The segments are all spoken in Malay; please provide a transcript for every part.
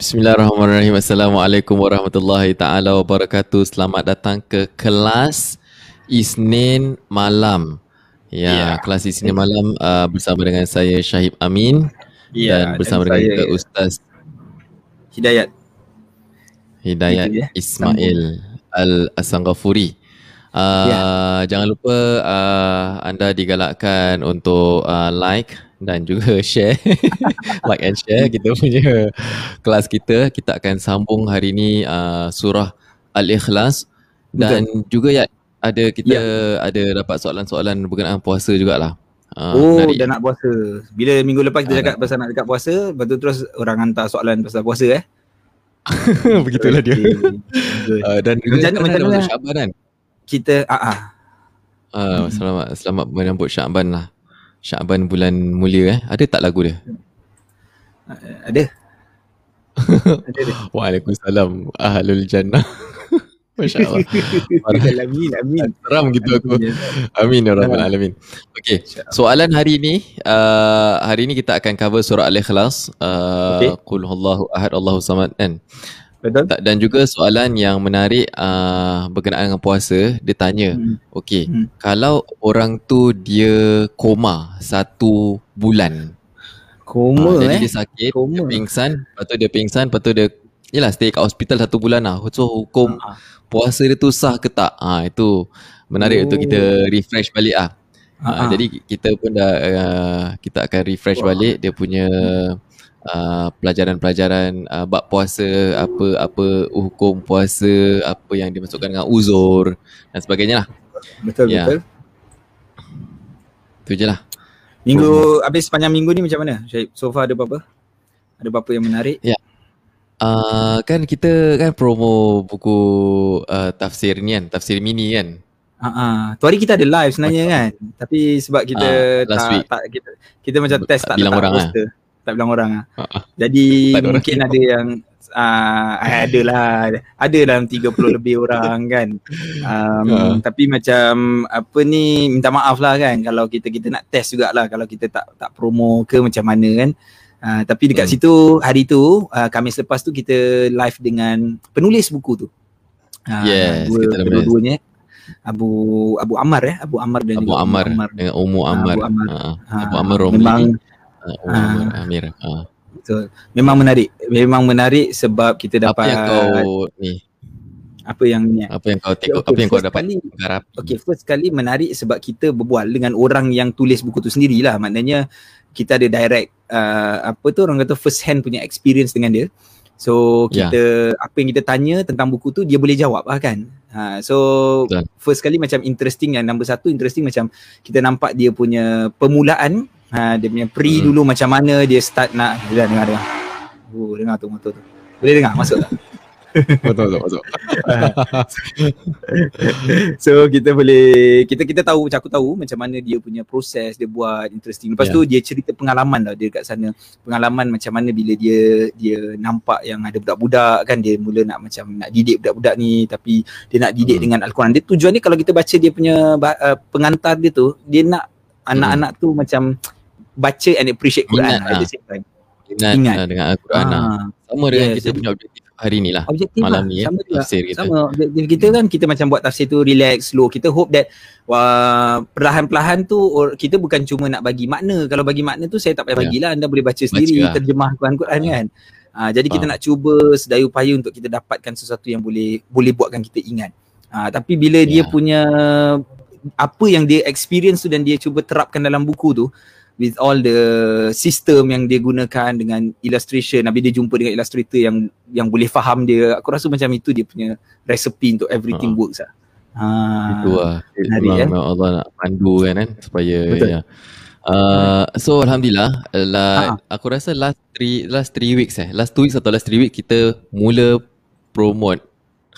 Bismillahirrahmanirrahim. Assalamualaikum warahmatullahi taala wabarakatuh. Selamat datang ke kelas Isnin malam. Ya, ya. kelas Isnin malam uh, bersama dengan saya Syahib Amin ya, dan bersama dan dengan Ustaz Hidayat. Hidayat ya. Ismail Al-Asanghafuri. Uh, ya. Jangan lupa uh, anda digalakkan untuk uh, like dan juga share like and share kita punya kelas kita. Kita akan sambung hari ini uh, surah al-ikhlas. Dan Betul. juga ya ada kita ya. ada dapat soalan-soalan berkenaan puasa jugalah. Uh, oh menarik. dah nak puasa. Bila minggu lepas kita uh, cakap pasal nak dekat puasa lepas tu terus orang hantar soalan pasal puasa eh. Begitulah dia. Uh, dan juga macam mana masuk Syaban kan? Kita ah uh, uh. uh, selamat selamat menyambut Syaban lah Syaban bulan mulia eh. Ada tak lagu dia? Ada. ada, ada. Waalaikumsalam. Ahlul jannah. Masya Allah. amin, amin. Seram gitu aku. Amin ya Rabbal Alamin. Okay, soalan hari ini, uh, hari ini kita akan cover surah Al-Ikhlas. Uh, okay. Qul Allahu Ahad, Allahu Samad kan. Betul. Dan juga soalan yang menarik uh, berkenaan dengan puasa, dia tanya, hmm. okey, hmm. kalau orang tu dia koma satu bulan. Koma uh, jadi eh? dia sakit, koma. dia pingsan, lepas tu dia pingsan, lepas tu dia Yelah stay kat hospital satu bulan lah So hukum uh puasa dia tu sah ke tak ha, Itu menarik oh. untuk kita refresh balik lah ha, Jadi kita pun dah uh, Kita akan refresh Wah. balik dia punya uh, pelajaran-pelajaran uh, bab puasa apa apa hukum puasa apa yang dimasukkan dengan uzur dan sebagainya lah. Betul ya. betul. Tu je lah. Minggu habis sepanjang minggu ni macam mana Syahid so far ada apa-apa ada apa-apa yang menarik? Ya. Uh, kan kita kan promo buku uh, tafsir ni kan tafsir mini kan? Uh, tu hari kita ada live sebenarnya kan? Tapi sebab kita uh, tak, tak kita, kita macam test tak bilang orang poster. Lah tak bilang orang ah. Uh-uh. Jadi mungkin orang. ada yang uh, ada lah ada dalam 30 lebih orang kan. Um, uh. tapi macam apa ni minta maaf lah kan kalau kita kita nak test jugalah kalau kita tak tak promo ke macam mana kan. Uh, tapi dekat hmm. situ hari tu uh, Khamis lepas tu kita live dengan penulis buku tu. Uh, yes, dua, dua-duanya Abu Abu Amar ya, Abu Amar dan Abu Amar, Amar dengan Ummu Amar. Abu Amar, uh, Abu Amar Romli. Memang Uh, oh, uh, Amir. Uh. So, memang menarik. Memang menarik sebab kita dapat apa yang kau ni apa yang ni apa yang kau tengok okay, apa yang kau dapat garap okey first kali menarik sebab kita berbual dengan orang yang tulis buku tu sendirilah maknanya kita ada direct uh, apa tu orang kata first hand punya experience dengan dia so ya. kita yeah. apa yang kita tanya tentang buku tu dia boleh jawab lah kan ha, so Betul. first kali macam interesting yang number satu interesting macam kita nampak dia punya permulaan ha, dia punya pre hmm. dulu macam mana dia start nak dengar dengar dengar. Oh, dengar tu motor tu. Boleh dengar masuk tak? betul betul masuk. so kita boleh kita kita tahu macam aku tahu macam mana dia punya proses dia buat interesting. Lepas yeah. tu dia cerita pengalaman lah dia kat sana. Pengalaman macam mana bila dia dia nampak yang ada budak-budak kan dia mula nak macam nak didik budak-budak ni tapi dia nak didik hmm. dengan al-Quran. Dia tujuan ni kalau kita baca dia punya uh, pengantar dia tu dia nak anak-anak hmm. tu macam baca and appreciate Quran ingat, lah. ingat, ingat. Lah dengan Al-Quran lah. Ah. sama dengan yes. kita punya objektif hari ni lah objektif malam lah. ni sama ya, tafsir kita sama objektif kita kan kita macam buat tafsir tu relax slow kita hope that wah, perlahan-perlahan tu kita bukan cuma nak bagi makna kalau bagi makna tu saya tak payah yeah. bagilah anda boleh baca sendiri baca lah. terjemah Quran-Quran yeah. kan Ha, jadi kita ha. nak cuba sedaya upaya untuk kita dapatkan sesuatu yang boleh boleh buatkan kita ingat. Ha, tapi bila yeah. dia punya apa yang dia experience tu dan dia cuba terapkan dalam buku tu with all the system yang dia gunakan dengan illustration. Habis dia jumpa dengan illustrator yang yang boleh faham dia. Aku rasa macam itu dia punya recipe untuk everything uh. works lah. Ha itu lah. Hari, ya? Allah nak pandu kan kan supaya Betul. ya. Uh, so alhamdulillah la, uh aku rasa last three last three weeks eh. Last two weeks atau last three weeks kita mula promote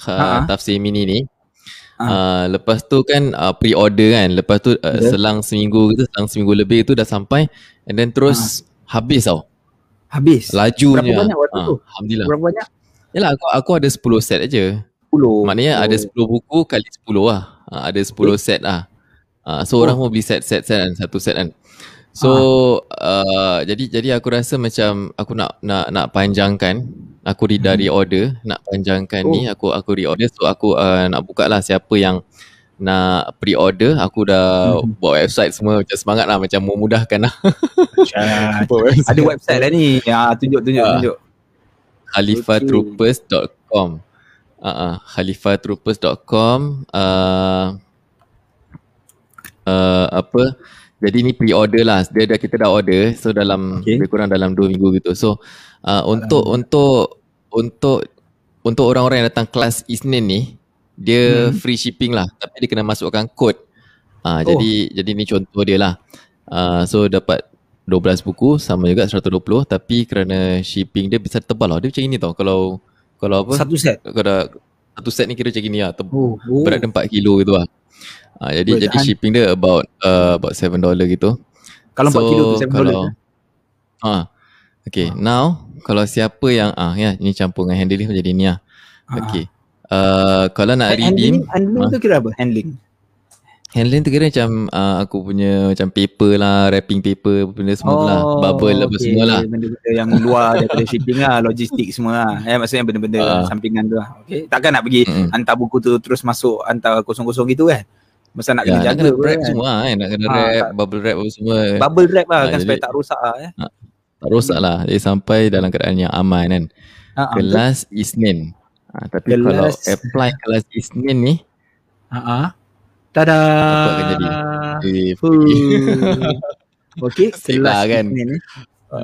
uh, tafsir mini ni Uh, lepas tu kan uh, pre-order kan Lepas tu uh, yeah. selang seminggu gitu Selang seminggu lebih tu dah sampai And then terus uh. habis tau Habis? Lajunya Berapa banyak waktu uh, tu? Alhamdulillah Berapa banyak? Yalah aku, aku ada 10 set aja 10? Maknanya oh. ada 10 buku kali 10 lah uh, Ada 10 okay. set lah uh, So oh. orang mau beli set-set-set kan Satu set kan So uh. Uh, jadi jadi aku rasa macam aku nak nak nak panjangkan Aku di dari hmm. order nak panjangkan oh. ni aku aku re-order so aku uh, nak buka lah siapa yang nak pre-order aku dah hmm. buat website semua macam semangat lah macam memudahkan lah. website. Ada website lah ni. Ya tunjuk tunjuk uh, tunjuk. khalifatroopers.com uh, uh, khalifatroopers.com uh, uh, apa jadi ni pre-order lah. Dia dah kita dah order. So dalam okay. lebih kurang dalam 2 minggu gitu. So uh, untuk untuk untuk untuk orang-orang yang datang kelas Isnin ni dia hmm. free shipping lah tapi dia kena masukkan kod. Uh, oh. jadi jadi ni contoh dia lah. Uh, so dapat 12 buku sama juga 120 tapi kerana shipping dia bisa tebal lah. Dia macam ini tau kalau kalau apa? Satu set. Kalau satu set ni kira macam ni lah. Teb- oh, oh. Berat dia 4 kilo gitu lah. Ha, jadi Berjahan. jadi shipping dia about uh, about 7 dollar gitu. Kalau so, 4 kilo tu 7 dollar. Ha. Uh, okay, uh. now kalau siapa yang ah ya ini campur dengan handling jadi ni lah. Uh. Okay. Uh, kalau nak redeem handling, handling uh, tu kira apa? Handling. Handling tu kira macam uh, aku punya macam paper lah, wrapping paper benda semua oh, lah. Bubble okay. apa semua lah. Benda-benda yang luar daripada shipping lah, logistik semua lah. Eh, maksudnya benda-benda uh. sampingan tu lah. Okay. Takkan nak pergi mm-hmm. hantar buku tu terus masuk hantar kosong-kosong gitu kan? Masa nak ya, kena jaga nak kena wrap kan? semua kan nak kena ha, wrap tak. bubble wrap apa semua bubble wrap lah ha, kan jadi, supaya tak rosak lah eh. ha, tak rosak lah jadi sampai dalam keadaan yang aman kan ha, kelas Isnin ha, tapi kelas. kalau apply kelas Isnin ni ha. tada apa akan jadi Okay, kelas lah, kan. Isnin ni ha.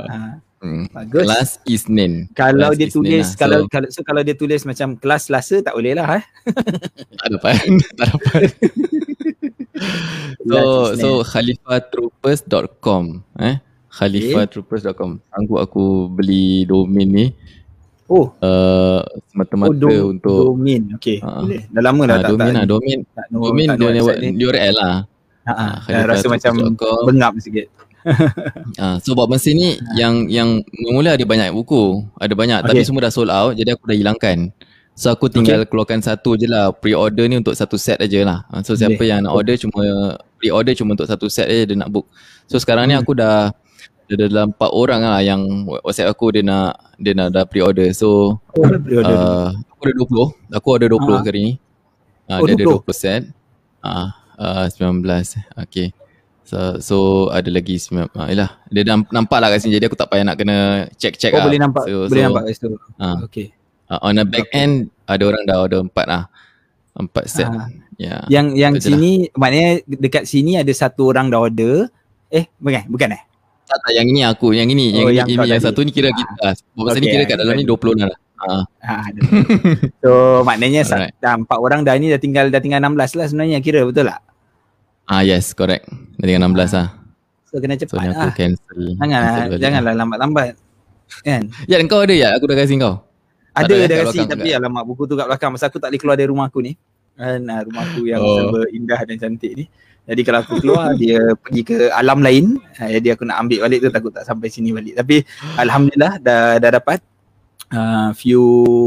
Hmm. Bagus. Kelas Isnin. Kalau kelas dia tulis lah. kalau so, kalau so kalau dia tulis macam kelas Selasa tak boleh lah eh. tak dapat. tak dapat. so so khalifatroopers.com eh khalifatroopers.com sanggup aku beli domain ni. Oh. Uh, semata-mata oh, do- untuk domain. Okey. Uh, boleh. Dah lama dah uh, tak domain tak, lah. Domain tak, domain dia URL lah. Ha uh, uh, rasa macam bengap sikit. Uh, so buat mesin ni yang yang mula ada banyak buku. Ada banyak. Okay. tapi semua dah sold out. Jadi aku dah hilangkan. So aku tinggal okay. keluarkan satu je lah. Pre-order ni untuk satu set aja lah. Ah, So siapa okay. yang nak order cuma Pre-order cuma untuk satu set aja dia nak book. So sekarang ni hmm. aku dah Ada dalam empat orang lah yang WhatsApp aku dia nak Dia nak dah pre-order. So oh, pre-order. uh, Aku ada 20 Aku ada 20 uh-huh. hari ni. Uh, oh, Dia 20. ada 20 set. Uh, uh, 19 Okay. So, so ada lagi sembilan, uh, yelah, dia dah nampak lah kat sini. Jadi aku tak payah nak kena check-check oh, lah. boleh nampak, so, boleh so, nampak kat situ. Uh, okay. Uh, on the back okay. end ada orang dah order empat lah. Empat set. Uh, yeah. yang yang Betul sini lah. maknanya dekat sini ada satu orang dah order. Eh bukan bukan eh tak tak yang ini aku yang ini oh, yang, yang, ini, yang satu ni kira kita ah. Sebab okay, ni kira kat dalam ni 20 dah Ha. Ha, so maknanya Alright. dah empat orang dah ni dah tinggal dah tinggal 16 lah sebenarnya kira betul tak? Ah yes correct. Dah tinggal 16 lah. So kena cepat so, lah. cancel. Janganlah janganlah lambat-lambat. Kan? Ya kau ada ya aku dah kasi kau. Ada dah kasi tapi juga. alamak buku tu kat belakang masa aku tak boleh keluar dari rumah aku ni. Kan uh, rumah aku yang oh. indah dan cantik ni. Jadi kalau aku keluar dia pergi ke alam lain. Uh, jadi aku nak ambil balik tu takut tak sampai sini balik. Tapi alhamdulillah dah dah dapat uh, few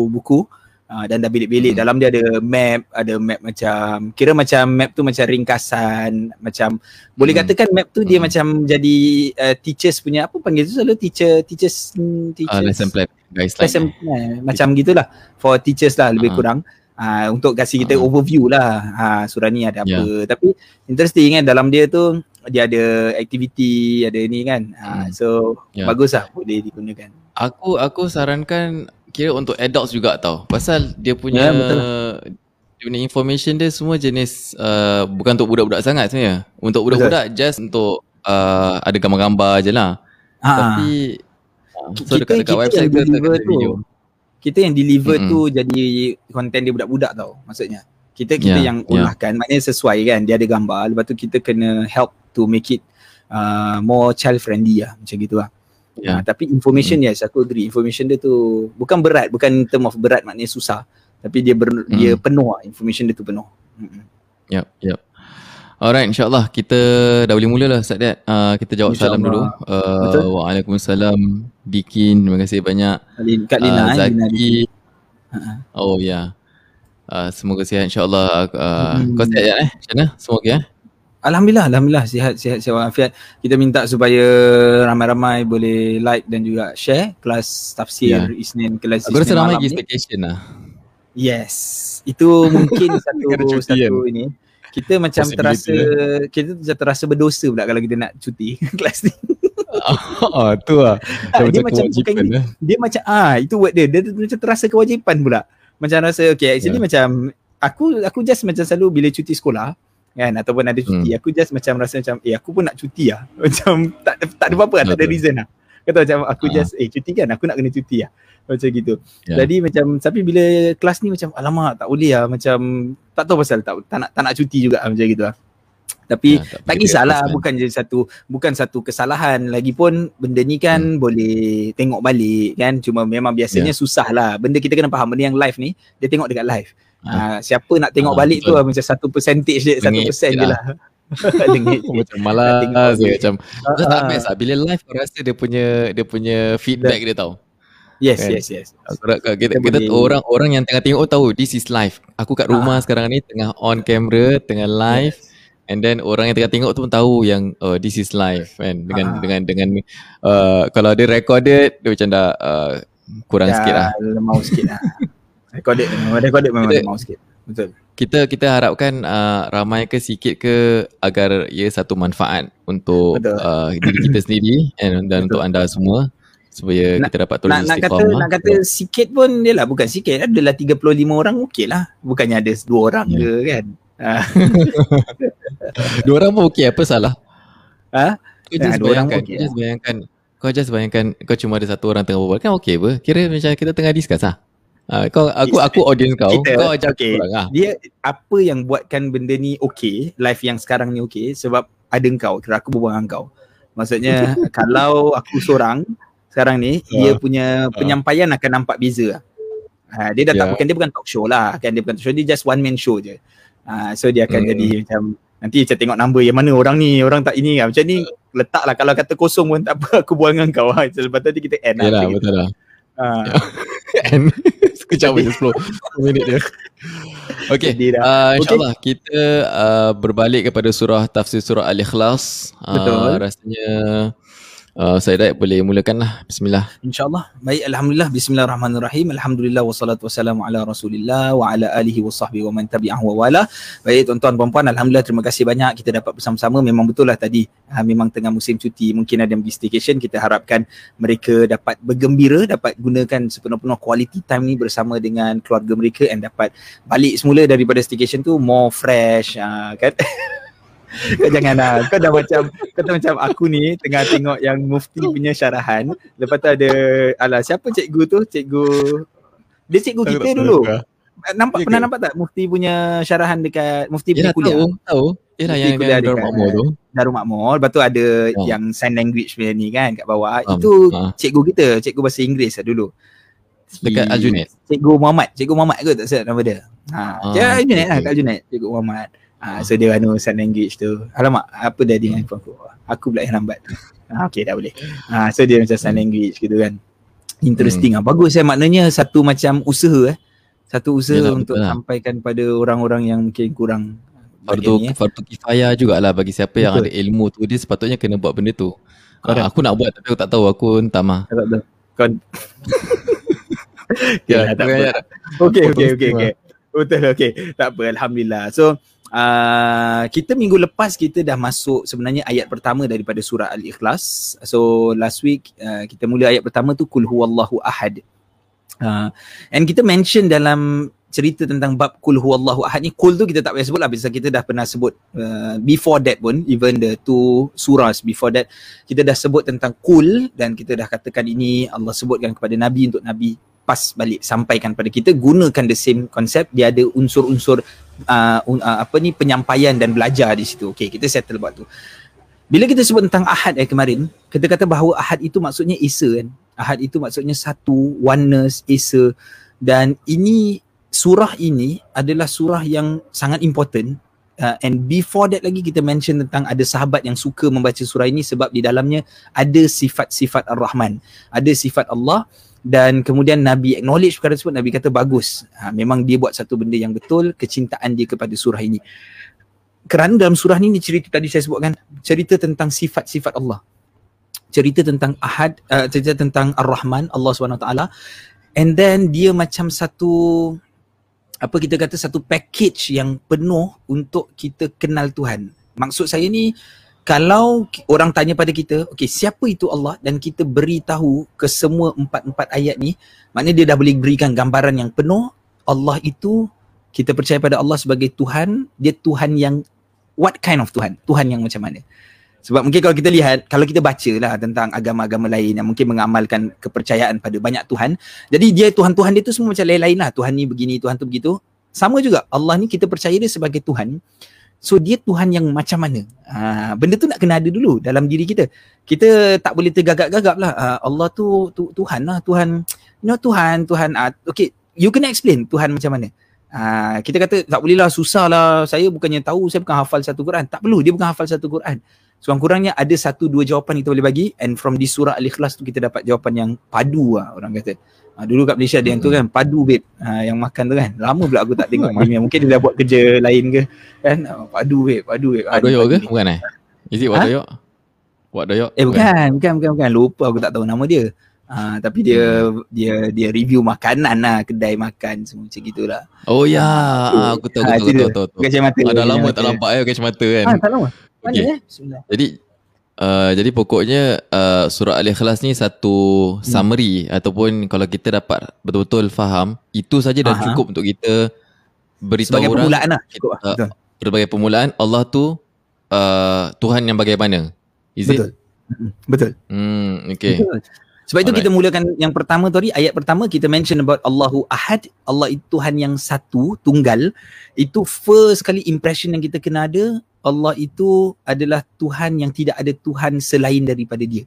buku. Uh, dan dah bilik-bilik hmm. dalam dia ada map ada map macam kira macam map tu macam ringkasan macam hmm. boleh katakan map tu dia hmm. macam jadi uh, teachers punya apa panggil tu selalu teacher teachers hmm, teachers uh, lesson plan guys lesson plan macam gitulah for teachers lah lebih uh kurang uh, untuk kasih kita uh overview lah. Uh, surah ni ada apa. Yeah. tapi interesting kan dalam dia tu dia ada activity ada ni kan. Uh, so yeah. bagus lah boleh digunakan. Aku aku sarankan kira untuk adults juga tau. Pasal dia punya yeah, dia punya information dia semua jenis uh, bukan untuk budak-budak sangat sebenarnya. Untuk budak-budak betul. just untuk uh, ada gambar-gambar je lah. Ha. tapi uh, so kita, dekat, dekat kita website yang deliver tu kita yang deliver mm-hmm. tu jadi content dia budak-budak tau maksudnya kita kita yeah, yang ulahkan yeah. maknanya sesuai kan dia ada gambar lepas tu kita kena help to make it uh, more child friendly lah macam gitu lah Yeah. Uh, tapi information mm. yes aku agree information dia tu bukan berat bukan term of berat maknanya susah tapi dia ber, mm. dia penuh lah information dia tu penuh. Mm. Yep, yep. Alright, insyaAllah kita dah boleh mula lah Ustaz Dad. Uh, kita jawab salam dulu. Uh, Waalaikumsalam. Dikin, terima kasih banyak. Kak Lina, uh, Zaki. Lina uh-huh. Oh ya. Yeah. Uh, semoga sihat insyaAllah. Uh, mm. Kau sihat ya eh? Macam mana? Semoga ya. Alhamdulillah, Alhamdulillah sihat, sihat, sihat walafiat. Kita minta supaya ramai-ramai boleh like dan juga share kelas tafsir yeah. Isnin kelas Aku rasa ramai expectation lah. Yes, itu mungkin satu satu kan? ini. Kita macam terasa, ya. kita terasa berdosa pula kalau kita nak cuti kelas ni. Oh, tu lah. Tak, dia macam bukan, lah. dia macam ah itu word dia. Dia, dia macam terasa kewajipan pula. Macam rasa okay actually yeah. macam aku aku just macam selalu bila cuti sekolah kan ataupun ada cuti hmm. aku just macam rasa macam eh aku pun nak cuti lah macam tak tak ada apa-apa lah, tak ada reason lah kata macam aku uh. just eh cuti kan aku nak kena cuti lah macam gitu yeah. jadi macam tapi bila kelas ni macam alamak tak boleh lah macam tak tahu pasal tak, tak nak tak nak cuti juga macam gitu lah tapi ya, tak, tak kisahlah bukan jadi satu bukan satu kesalahan lagipun benda ni kan hmm. boleh tengok balik kan cuma memang biasanya yeah. susah lah benda kita kena faham benda yang live ni dia tengok dekat live Ha, siapa nak tengok ha, balik betul. tu lah, macam satu percentage dia, satu persen je lah. macam malas je macam uh, tak best lah. Bila live kau rasa dia punya dia punya feedback dia tau. Yes, kan? yes, yes. Kita, kita, kita, kita orang orang yang tengah tengok oh tahu this is live. Aku kat rumah uh. sekarang ni tengah on camera, tengah live. Yes. And then orang yang tengah tengok tu pun tahu yang oh this is live kan dengan uh. dengan dengan uh, kalau dia recorded dia macam dah uh, kurang sikit lah. Lemau sikit lah. Recorded memang recorded memang kita, mau sikit. Betul. Kita kita harapkan uh, ramai ke sikit ke agar ia satu manfaat untuk uh, diri kita sendiri and, dan Betul. untuk anda semua supaya nak, kita dapat tulis nak, nak kata nak kata sikit pun dia lah bukan sikit adalah 35 orang okey lah bukannya ada dua orang yeah. ke kan dua orang pun okey apa salah ha kau just nah, bayangkan okay just lah. bayangkan kau just bayangkan kau cuma ada satu orang tengah berbual kan okey apa kira macam kita tengah discuss ah Uh, kau aku aku audience kau kita, kau ajak okay. orang ah. Dia apa yang buatkan benda ni okey, live yang sekarang ni okey sebab ada kau, kira aku berbual dengan kau. Maksudnya kalau aku seorang sekarang ni uh, dia punya uh. penyampaian akan nampak beza. Ha, dia dah yeah. tak bukan dia bukan talk show lah kan dia bukan talk show dia just one man show je. Ha, so dia akan hmm. jadi macam nanti saya tengok number yang mana orang ni orang tak ini kan macam ni letaklah kalau kata kosong pun tak apa aku buang dengan kau ha. Lepas tu kita end lah. Yalah, betul lah. Uh. And sekejap je 10 minit dia. Okay, uh, insyaAllah okay. kita uh, berbalik kepada surah tafsir surah Al-Ikhlas. Betul. Uh, rasanya Uh, saya dah boleh mulakanlah. Bismillah. InsyaAllah. Baik. Alhamdulillah. Bismillahirrahmanirrahim. Alhamdulillah. Wassalatu wassalamu ala rasulillah wa ala alihi wa sahbihi wa man tabi'ahu wa wala. Baik tuan-tuan puan-puan. Alhamdulillah. Terima kasih banyak kita dapat bersama-sama. Memang betul lah tadi. Ha, memang tengah musim cuti. Mungkin ada yang pergi staycation. Kita harapkan mereka dapat bergembira. Dapat gunakan sepenuh-penuh quality time ni bersama dengan keluarga mereka. And dapat balik semula daripada staycation tu more fresh. Ha, kan? kau jangan lah. Kau dah macam kau dah macam aku ni tengah tengok yang mufti punya syarahan. Lepas tu ada ala siapa cikgu tu? Cikgu dia cikgu kita dulu. Nampak pernah nampak tak mufti punya syarahan dekat mufti punya kuliah? Tahu, tahu. Yalah yang yang Darul Makmur tu. Darul Makmur. Lepas tu ada oh. yang sign language punya ni kan kat bawah. Um, Itu uh. cikgu kita, cikgu bahasa Inggeris lah dulu. Dekat Aljunaid. Cikgu Muhammad, cikgu Muhammad ke tak silap nama dia. Ha, uh, ya Aljunaid lah, kat Aljunaid, cikgu Muhammad. Ah, so dia anu sign language tu. Alamak, apa dah handphone aku? Aku pula yang lambat. Ah, okay, dah boleh. Ah, so dia macam sign language gitu kan. Interesting hmm. ah. Bagus eh maknanya satu macam usaha eh. Satu usaha Yalah, untuk betul lah. sampaikan pada orang-orang yang mungkin kurang fardu eh. fardu kifayah jugalah bagi siapa betul. yang ada ilmu tu dia sepatutnya kena buat benda tu. Ah, aku nak buat tapi aku tak tahu aku entah mah. Tak tahu. Kau Ya, tak apa. Okey, okey, okey, okey. Betul, okey. Tak apa, alhamdulillah. So, Uh, kita minggu lepas kita dah masuk sebenarnya ayat pertama daripada surah Al-Ikhlas. So last week uh, kita mula ayat pertama tu kul huwallahu ahad. Uh, and kita mention dalam cerita tentang bab kul huwallahu ahad ni kul tu kita tak payah sebut lah sebab kita dah pernah sebut uh, before that pun even the two surahs before that kita dah sebut tentang kul dan kita dah katakan ini Allah sebutkan kepada nabi untuk nabi pas balik sampaikan pada kita gunakan the same concept dia ada unsur-unsur uh, uh, apa ni penyampaian dan belajar di situ. Okey, kita settle buat tu. Bila kita sebut tentang ahad eh kemarin, kita kata bahawa ahad itu maksudnya esa kan. Ahad itu maksudnya satu, oneness, esa dan ini surah ini adalah surah yang sangat important uh, and before that lagi kita mention tentang ada sahabat yang suka membaca surah ini sebab di dalamnya ada sifat-sifat Ar-Rahman, ada sifat Allah dan kemudian Nabi acknowledge perkara tersebut. Nabi kata bagus. Ha, memang dia buat satu benda yang betul. Kecintaan dia kepada surah ini. Kerana dalam surah ni, ni cerita tadi saya sebutkan cerita tentang sifat-sifat Allah. Cerita tentang Ahad uh, cerita tentang Ar-Rahman Allah SWT and then dia macam satu apa kita kata satu package yang penuh untuk kita kenal Tuhan. Maksud saya ni kalau orang tanya pada kita, okey siapa itu Allah dan kita beritahu ke semua empat-empat ayat ni, maknanya dia dah boleh berikan gambaran yang penuh Allah itu kita percaya pada Allah sebagai Tuhan, dia Tuhan yang what kind of Tuhan? Tuhan yang macam mana? Sebab mungkin kalau kita lihat, kalau kita baca lah tentang agama-agama lain yang mungkin mengamalkan kepercayaan pada banyak Tuhan. Jadi dia Tuhan-Tuhan dia tu semua macam lain-lain lah. Tuhan ni begini, Tuhan tu begitu. Sama juga Allah ni kita percaya dia sebagai Tuhan. So dia Tuhan yang macam mana? Ha, benda tu nak kena ada dulu dalam diri kita. Kita tak boleh tergagap-gagap lah. Ha, Allah tu, tu Tuhan lah. Tuhan, you know Tuhan, Tuhan. Ha, okay, you kena explain Tuhan macam mana. Ha, kita kata tak boleh lah, susah lah. Saya bukannya tahu, saya bukan hafal satu Quran. Tak perlu, dia bukan hafal satu Quran. Sekurang-kurangnya ada satu dua jawapan kita boleh bagi and from di surah Al-Ikhlas tu kita dapat jawapan yang padu lah orang kata. Ha, dulu kat Malaysia ada yang tu kan padu babe ha, yang makan tu kan. Lama pula aku tak tengok Mimi. Mungkin dia dah buat kerja lain ke kan. Ha, padu babe, padu babe. Wak doyok ke? Bukan eh? Is it ha? Wak doyok? Eh bukan, bukan, bukan, bukan. Lupa aku tak tahu nama dia. Ha, tapi dia hmm. dia dia review makanan lah kedai makan semua macam gitulah. Oh ya, ha, aku tahu ha, aku tahu tahu tahu. Kacamata. Ada lama tak nampak eh kacamata kan. Ha, tak lama. Mana okay. eh? Jadi uh, jadi pokoknya uh, surah Al-Ikhlas ni satu hmm. summary ataupun kalau kita dapat betul-betul faham itu saja dah Aha. cukup untuk kita beritahu sebagai orang permulaan lah. Cukup lah. Uh, sebagai permulaan Allah tu uh, Tuhan yang bagaimana? Is betul. it? Betul. Hmm, okay. Betul. Sebab itu kita mulakan yang pertama tadi ayat pertama kita mention about Allahu Ahad, Allah itu Tuhan yang satu, tunggal. Itu first kali impression yang kita kena ada, Allah itu adalah Tuhan yang tidak ada Tuhan selain daripada dia.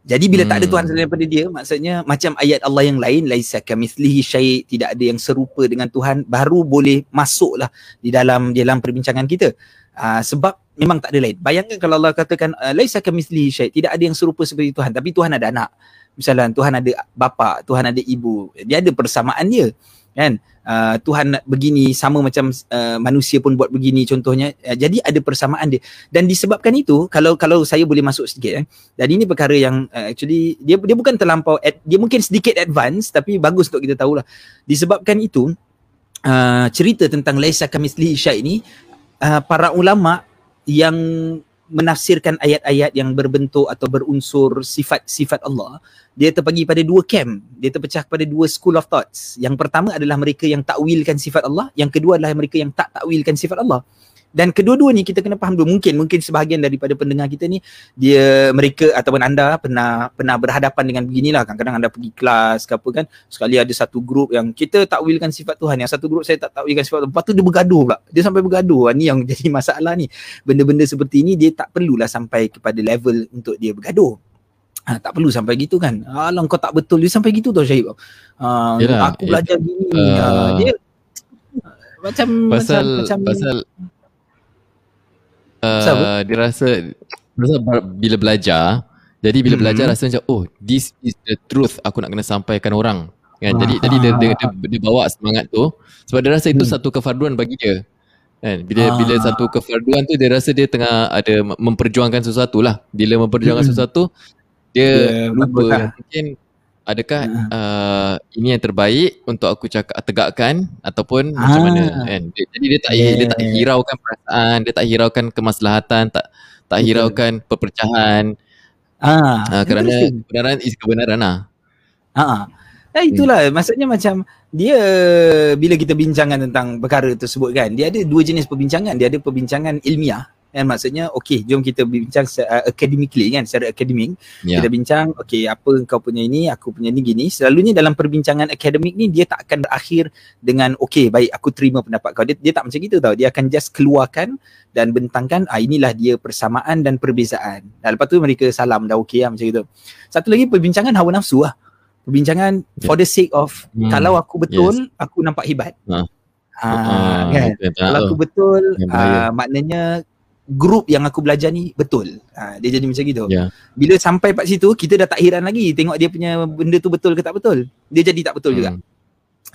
Jadi bila hmm. tak ada Tuhan selain daripada dia, maksudnya macam ayat Allah yang lain, laisa kamitslihi syai, tidak ada yang serupa dengan Tuhan, baru boleh masuklah di dalam di dalam perbincangan kita. Uh, sebab memang tak ada lain. Bayangkan kalau Allah katakan laisa kamitslihi syai, tidak ada yang serupa seperti Tuhan, tapi Tuhan ada anak misalnya Tuhan ada bapa, Tuhan ada ibu, dia ada persamaan dia. Kan? Uh, Tuhan nak begini sama macam uh, manusia pun buat begini contohnya. Uh, jadi ada persamaan dia. Dan disebabkan itu kalau kalau saya boleh masuk sedikit eh. Dan ini perkara yang uh, actually dia dia bukan terlampau ad, dia mungkin sedikit advance tapi bagus untuk kita tahulah. Disebabkan itu uh, cerita tentang laisa kamitslihi syai ini uh, para ulama yang menafsirkan ayat-ayat yang berbentuk atau berunsur sifat-sifat Allah dia terbagi pada dua camp. Dia terpecah pada dua school of thoughts. Yang pertama adalah mereka yang takwilkan sifat Allah yang kedua adalah mereka yang tak takwilkan sifat Allah dan kedua-dua ni kita kena faham dulu. Mungkin mungkin sebahagian daripada pendengar kita ni dia mereka ataupun anda pernah pernah berhadapan dengan beginilah. Kadang-kadang anda pergi kelas ke apa kan sekali ada satu grup yang kita takwilkan sifat Tuhan. Yang satu grup saya tak takwilkan sifat Tuhan. Lepas tu dia bergaduh pula. Dia sampai bergaduh. Ni yang jadi masalah ni. Benda-benda seperti ni dia tak perlulah sampai kepada level untuk dia bergaduh. Ha, tak perlu sampai gitu kan. Alah kau tak betul. Dia sampai gitu tau Syahib. Ha, aku belajar gini. Uh, ha, dia macam pasal, macam macam pasal uh, dia rasa rasa bila belajar jadi bila hmm. belajar rasa macam oh this is the truth aku nak kena sampaikan orang kan jadi jadi dia, dia, dia, dia bawa semangat tu sebab dia rasa itu hmm. satu kefarduan bagi dia kan bila ah. bila satu kefarduan tu dia rasa dia tengah ada memperjuangkan sesuatu lah bila memperjuangkan hmm. sesuatu dia yeah, lupa mungkin adakah uh. Uh, ini yang terbaik untuk aku cakap tegakkan ataupun uh. macam mana kan jadi dia tak yeah. dia tak hiraukan perasaan dia tak hiraukan kemaslahatan tak tak hiraukan Betul. perpecahan ah uh, kerana kebenaran is kebenaran lah ah uh. itulah hmm. maksudnya macam dia bila kita bincangkan tentang perkara tersebut kan dia ada dua jenis perbincangan dia ada perbincangan ilmiah kan maksudnya okey jom kita bincang uh, academically kan secara akademik yeah. kita bincang okey apa kau punya ini aku punya ni gini selalunya dalam perbincangan akademik ni dia tak akan berakhir dengan okey baik aku terima pendapat kau dia, dia tak macam gitu tau dia akan just keluarkan dan bentangkan ah inilah dia persamaan dan perbezaan dan lepas tu mereka salam dah okey lah macam itu satu lagi perbincangan hawa nafsu lah perbincangan yeah. for the sake of hmm. kalau aku betul yes. aku nampak hebat ha. Ha, uh, kan? kalau aku betul uh, maknanya grup yang aku belajar ni betul. Ha, dia jadi macam gitu. Yeah. Bila sampai kat situ, kita dah tak heran lagi tengok dia punya benda tu betul ke tak betul. Dia jadi tak betul hmm. juga.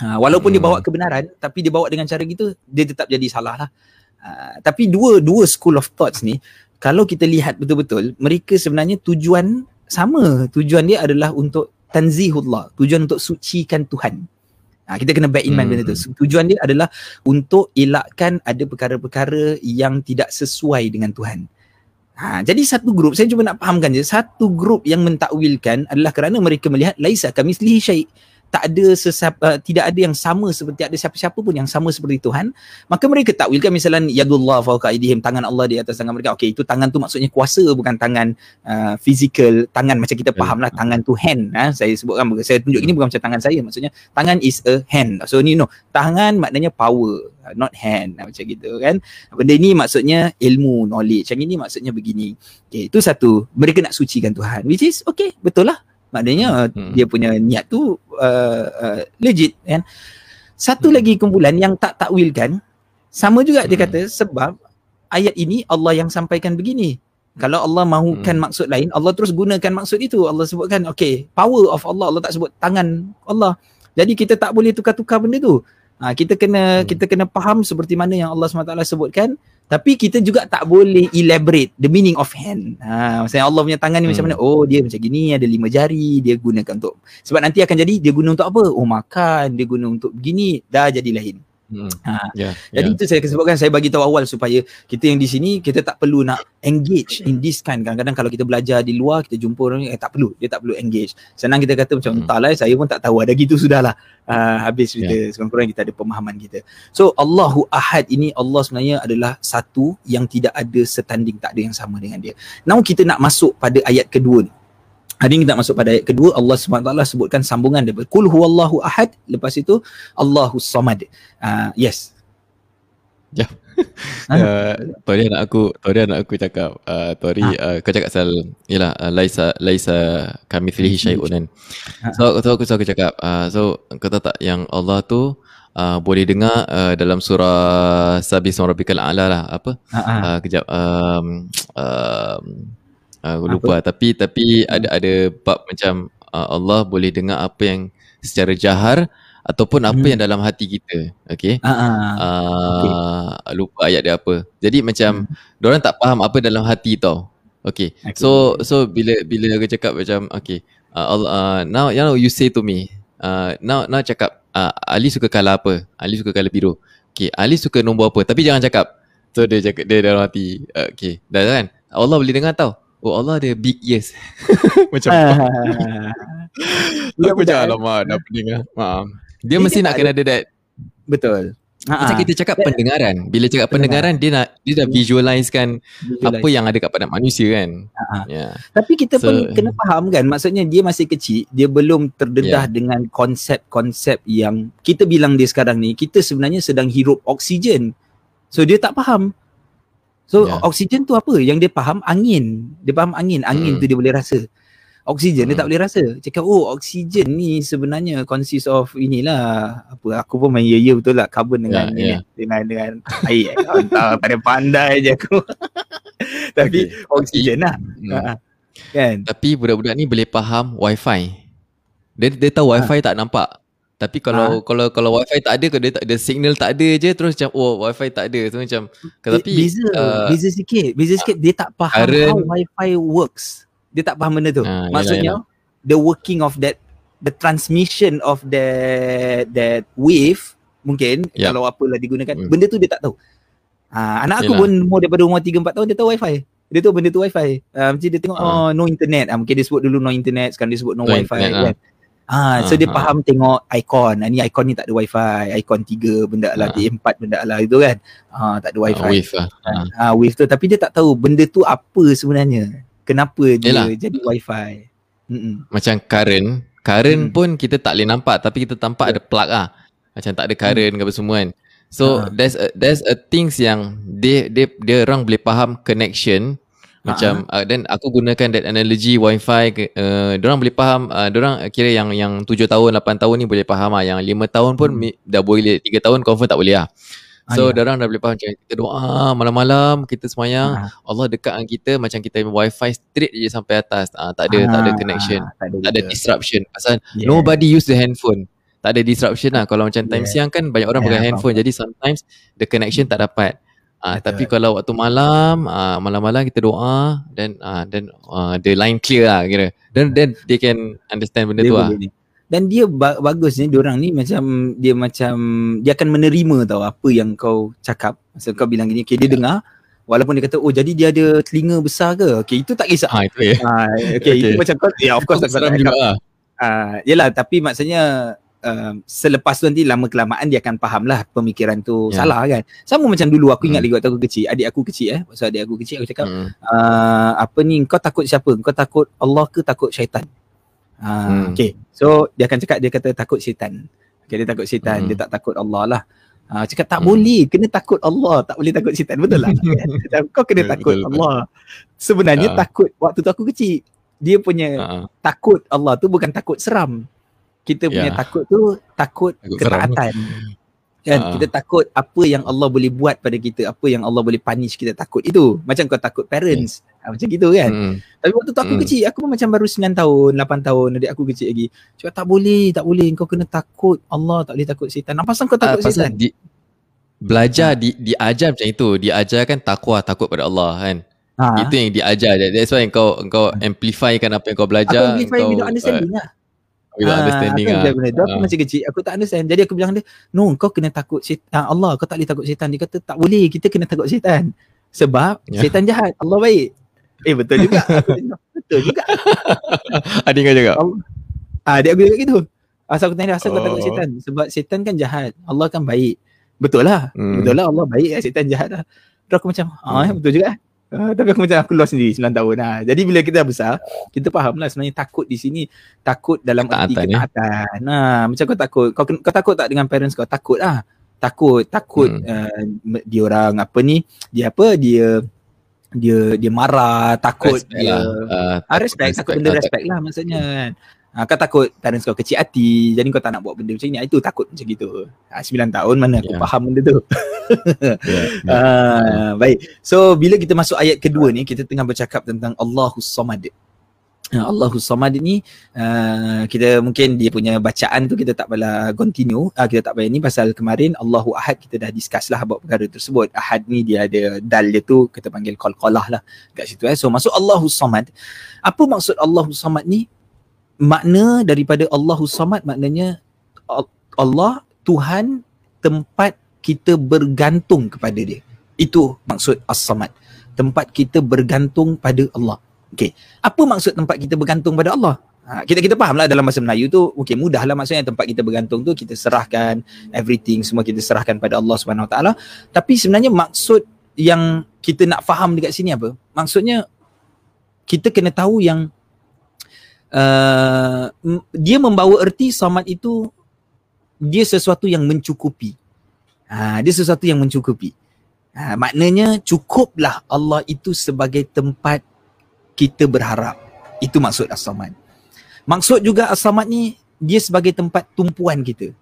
Ha, walaupun hmm. dia bawa kebenaran, tapi dia bawa dengan cara gitu, dia tetap jadi salah lah. uh, tapi dua dua school of thoughts ni kalau kita lihat betul-betul mereka sebenarnya tujuan sama tujuan dia adalah untuk tanzihullah tujuan untuk sucikan Tuhan Ha, kita kena back in mind hmm. benda tu. Hmm. Tujuan dia adalah untuk elakkan ada perkara-perkara yang tidak sesuai dengan Tuhan. Ha, jadi satu grup, saya cuma nak fahamkan je, satu grup yang mentakwilkan adalah kerana mereka melihat laisa kami selihi tak ada sesap, uh, tidak ada yang sama seperti ada siapa-siapa pun yang sama seperti Tuhan maka mereka takwilkan misalnya yadullah fawqa aydihim tangan Allah di atas tangan mereka. Okey itu tangan tu maksudnya kuasa bukan tangan uh, physical tangan macam kita faham lah tangan tu hand. Ha? saya sebutkan saya tunjuk ini bukan macam tangan saya maksudnya tangan is a hand. So ni no tangan maknanya power not hand macam gitu kan. Benda ni maksudnya ilmu knowledge yang ini maksudnya begini. Okey itu satu. Mereka nak sucikan Tuhan which is okay betul lah maknanya hmm. dia punya niat tu uh, uh, legit kan satu hmm. lagi kumpulan yang tak takwilkan sama juga hmm. dia kata sebab ayat ini Allah yang sampaikan begini kalau Allah mahukan hmm. maksud lain Allah terus gunakan maksud itu Allah sebutkan okay power of Allah Allah tak sebut tangan Allah jadi kita tak boleh tukar-tukar benda tu ha, kita kena hmm. kita kena faham seperti mana yang Allah SWT sebutkan tapi kita juga tak boleh elaborate the meaning of hand. Ha, maksudnya Allah punya tangan ni hmm. macam mana? Oh dia macam gini, ada lima jari, dia gunakan untuk. Sebab nanti akan jadi dia guna untuk apa? Oh makan, dia guna untuk begini, dah jadi lain. Hmm. Ha. Yeah, Jadi yeah. itu saya sebutkan saya bagi tahu awal supaya kita yang di sini kita tak perlu nak engage in this kind. Kadang-kadang kalau kita belajar di luar kita jumpa orang ni eh, tak perlu dia tak perlu engage. Senang kita kata macam hmm. entahlah saya pun tak tahu ada gitu sudahlah. Uh, habis kita yeah. sekurang-kurangnya kita ada pemahaman kita. So Allahu Ahad ini Allah sebenarnya adalah satu yang tidak ada setanding tak ada yang sama dengan dia. Now kita nak masuk pada ayat kedua ni. Hari ini kita masuk pada ayat kedua. Allah SWT sebutkan sambungan daripada Kul huwallahu ahad Lepas itu Allahu samad. Uh, Yes. Ya. Uh, Tori anak aku Tori anak aku cakap uh, Tori ha. uh, kau cakap sel Yalah uh, Laisa Laisa kami filihi syai'un kan. Ha. So, so, aku, so aku cakap uh, So kau tahu tak yang Allah tu uh, Boleh dengar uh, dalam surah Sabi surah Rabbikal A'la lah Apa? Ha, ha. Uh, Kejap um, um, aku lupa. Apa? tapi tapi hmm. ada ada bab macam uh, Allah boleh dengar apa yang secara jahar ataupun apa hmm. yang dalam hati kita. Okey? Uh, uh, okay. lupa ayat dia apa. Jadi macam hmm. orang tak faham apa dalam hati tau. Okey. Okay. so so bila bila aku cakap macam okey uh, Allah uh, now you know you say to me uh, now now cakap uh, Ali suka color apa? Ali suka color biru. Okey Ali suka nombor apa? Tapi jangan cakap. So dia cakap dia dalam hati. Uh, okey. Dah kan? Allah boleh dengar tau Oh Allah ada big yes. Macam Aku macam alamak Dah pening lah Maaf Dia, mesti nak kena ada that. Betul. Macam kita cakap pendengaran. Bila cakap pendengaran Dia nak Dia dah Visualize. Apa yang ada kat pada manusia kan. Yeah. Tapi kita so, pun Kena faham kan? Maksudnya dia masih kecil Dia belum terdedah yeah. Dengan konsep-konsep Yang Kita bilang dia sekarang ni Kita sebenarnya sedang hirup oksigen. So dia tak faham So yeah. oksigen tu apa? Yang dia faham angin. Dia faham angin. Angin hmm. tu dia boleh rasa. Oksigen hmm. dia tak boleh rasa. Cakap oh oksigen ni sebenarnya consist of inilah apa aku pun main ya betul lah carbon dengan yeah, yeah. dengan dengan air. Entah pada pandai je aku. Tapi okay. oksigen lah. Hmm. Ha, ha. Kan? Tapi budak-budak ni boleh faham wifi. Dia dia tahu wifi ha. tak nampak. Tapi kalau ha? kalau kalau wifi tak ada, kalau dia tak ada signal tak ada je terus macam oh wifi tak ada tu macam tapi beza uh, beza sikit, beza sikit dia tak faham current, how wifi works. Dia tak faham benda tu. Ha, Maksudnya yalah, yalah. the working of that the transmission of that that wave mungkin yep. kalau apalah digunakan hmm. benda tu dia tak tahu. Ha, anak aku yalah. pun umur daripada umur 3 4 tahun dia tahu wifi. Dia tahu benda tu wifi. Uh, macam dia tengok ha. oh no internet. Uh, mungkin dia sebut dulu no internet, sekarang dia sebut no, no wifi internet, kan. Ha. Ah, so uh, dia uh. faham tengok ikon. Ah, ni ikon ni tak ada wifi. Ikon tiga benda lah, uh. empat benda lah itu kan. Ah, tak ada wifi. Uh, wave lah. Uh. Ah, wave tu. Tapi dia tak tahu benda tu apa sebenarnya. Kenapa dia Yalah. jadi wifi. Mm-mm. Macam current. Current mm. pun kita tak boleh nampak. Tapi kita tampak ada plug ah. Macam tak ada current mm. ke apa semua kan. So uh. there's a, there's a things yang dia dia dia orang boleh faham connection macam uh, dan aku gunakan that analogy wifi uh, orang boleh faham uh, orang kira yang yang 7 tahun 8 tahun ni boleh faham ah yang 5 tahun pun hmm. dah boleh 3 tahun confirm tak boleh lah so ah, ya. orang dah boleh faham macam kita doa malam-malam kita semayang uh. Allah dekat dengan kita macam kita wifi straight je sampai atas uh, tak ada uh. tak ada connection uh, tak ada, tak ada disruption pasal yeah. nobody use the handphone tak ada disruption lah kalau macam time yeah. siang kan banyak orang yeah, pakai handphone jadi sometimes the connection tak dapat Ah, tapi kalau waktu malam, ah, malam-malam kita doa dan ah, dan ah, the line clear lah kira. Then then they can understand benda dia tu lah. Dan dia ba- bagus ni orang ni macam dia macam dia akan menerima tau apa yang kau cakap. Masa kau bilang gini, okay dia yeah. dengar walaupun dia kata oh jadi dia ada telinga besar ke? Okay itu tak kisah. Ha, itu ya. Ha, okay, okay, itu macam kau ya of course tak juga. Lah. Ah, yalah tapi maksudnya uh, selepas tu nanti lama kelamaan dia akan faham lah pemikiran tu yeah. salah kan. Sama macam dulu aku ingat mm. lagi waktu aku kecil, adik aku kecil eh. Masa adik aku kecil aku cakap, mm. uh, apa ni kau takut siapa? Kau takut Allah ke takut syaitan? Uh, mm. Okay, so dia akan cakap dia kata takut syaitan. Okay, dia takut syaitan, mm. dia tak takut Allah lah. Uh, cakap tak mm. boleh, kena takut Allah, tak boleh takut syaitan. Betul lah. kau kena takut betul, Allah. Sebenarnya uh. takut waktu tu aku kecil. Dia punya uh. takut Allah tu bukan takut seram kita punya yeah. takut tu takut, takut ketaatan. Kan? Uh. kita takut apa yang Allah boleh buat pada kita apa yang Allah boleh punish kita takut itu. Macam kau takut parents. Hmm. ha, macam gitu kan? Hmm. tapi waktu tu aku hmm. kecil aku pun macam baru 9 tahun 8 tahun adik aku kecil lagi. Cakap tak boleh tak boleh. Kau kena takut. Allah tak boleh takut setan. Apa pasal kau takut uh, setan? di, belajar di diajar macam itu. Diajarkan takwa takut pada Allah kan? Ha. Itu yang diajar. That's why kau kau amplifykan apa yang kau belajar Aku amplify without understanding uh, lah Without ah, understanding lah. Dia aku ah. masih kecil, aku tak understand. Jadi aku bilang dia, no kau kena takut syaitan. Allah, kau tak boleh takut syaitan. Dia kata, tak boleh, kita kena takut syaitan. Sebab yeah. syaitan jahat, Allah baik. Eh betul juga. betul juga. Adik kau juga? Ah, dia aku juga gitu. Asal aku tanya, asal oh. kau takut oh. syaitan? Sebab syaitan kan jahat, Allah kan baik. Betul lah. Hmm. Betul lah Allah baik, syaitan jahat lah. Terus aku macam, ah, hmm. betul juga. Uh, tapi aku macam aku lost sendiri 9 tahun lah. Jadi bila kita besar, kita faham lah sebenarnya takut di sini takut dalam arti ketaatan. Nah, macam kau takut, kau, kau takut tak dengan parents kau? Takut lah. Takut, takut hmm. uh, dia orang apa ni, dia apa, dia dia dia marah, takut respect dia lah. uh, ah, respect, takut benda respect lah maksudnya kan. Ha, kau takut parents kau kecil hati Jadi kau tak nak buat benda macam ni. Itu takut macam gitu. Ha, 9 tahun mana aku yeah. faham benda tu. Yeah, yeah. Ha, Baik. So bila kita masuk ayat kedua ni Kita tengah bercakap tentang Allahus Samad. Allahus Samad ni uh, Kita mungkin dia punya bacaan tu Kita tak payah continue. Uh, Kita tak payah ni Pasal kemarin Allahu Ahad Kita dah discuss lah About perkara tersebut. Ahad ni dia ada Dal dia tu Kita panggil Qalqalah lah Kat situ eh. So masuk Allahus Samad. Apa maksud Allahus Samad ni makna daripada Allahus Samad maknanya Allah Tuhan tempat kita bergantung kepada dia. Itu maksud As-Samad. Tempat kita bergantung pada Allah. Okey. Apa maksud tempat kita bergantung pada Allah? Ha, kita kita fahamlah dalam bahasa Melayu tu okey mudahlah maksudnya tempat kita bergantung tu kita serahkan everything semua kita serahkan pada Allah Subhanahu taala tapi sebenarnya maksud yang kita nak faham dekat sini apa maksudnya kita kena tahu yang uh, dia membawa erti samad itu dia sesuatu yang mencukupi. Ha, dia sesuatu yang mencukupi. Ha, maknanya cukuplah Allah itu sebagai tempat kita berharap. Itu maksud As-Samad. Maksud juga As-Samad ni dia sebagai tempat tumpuan kita.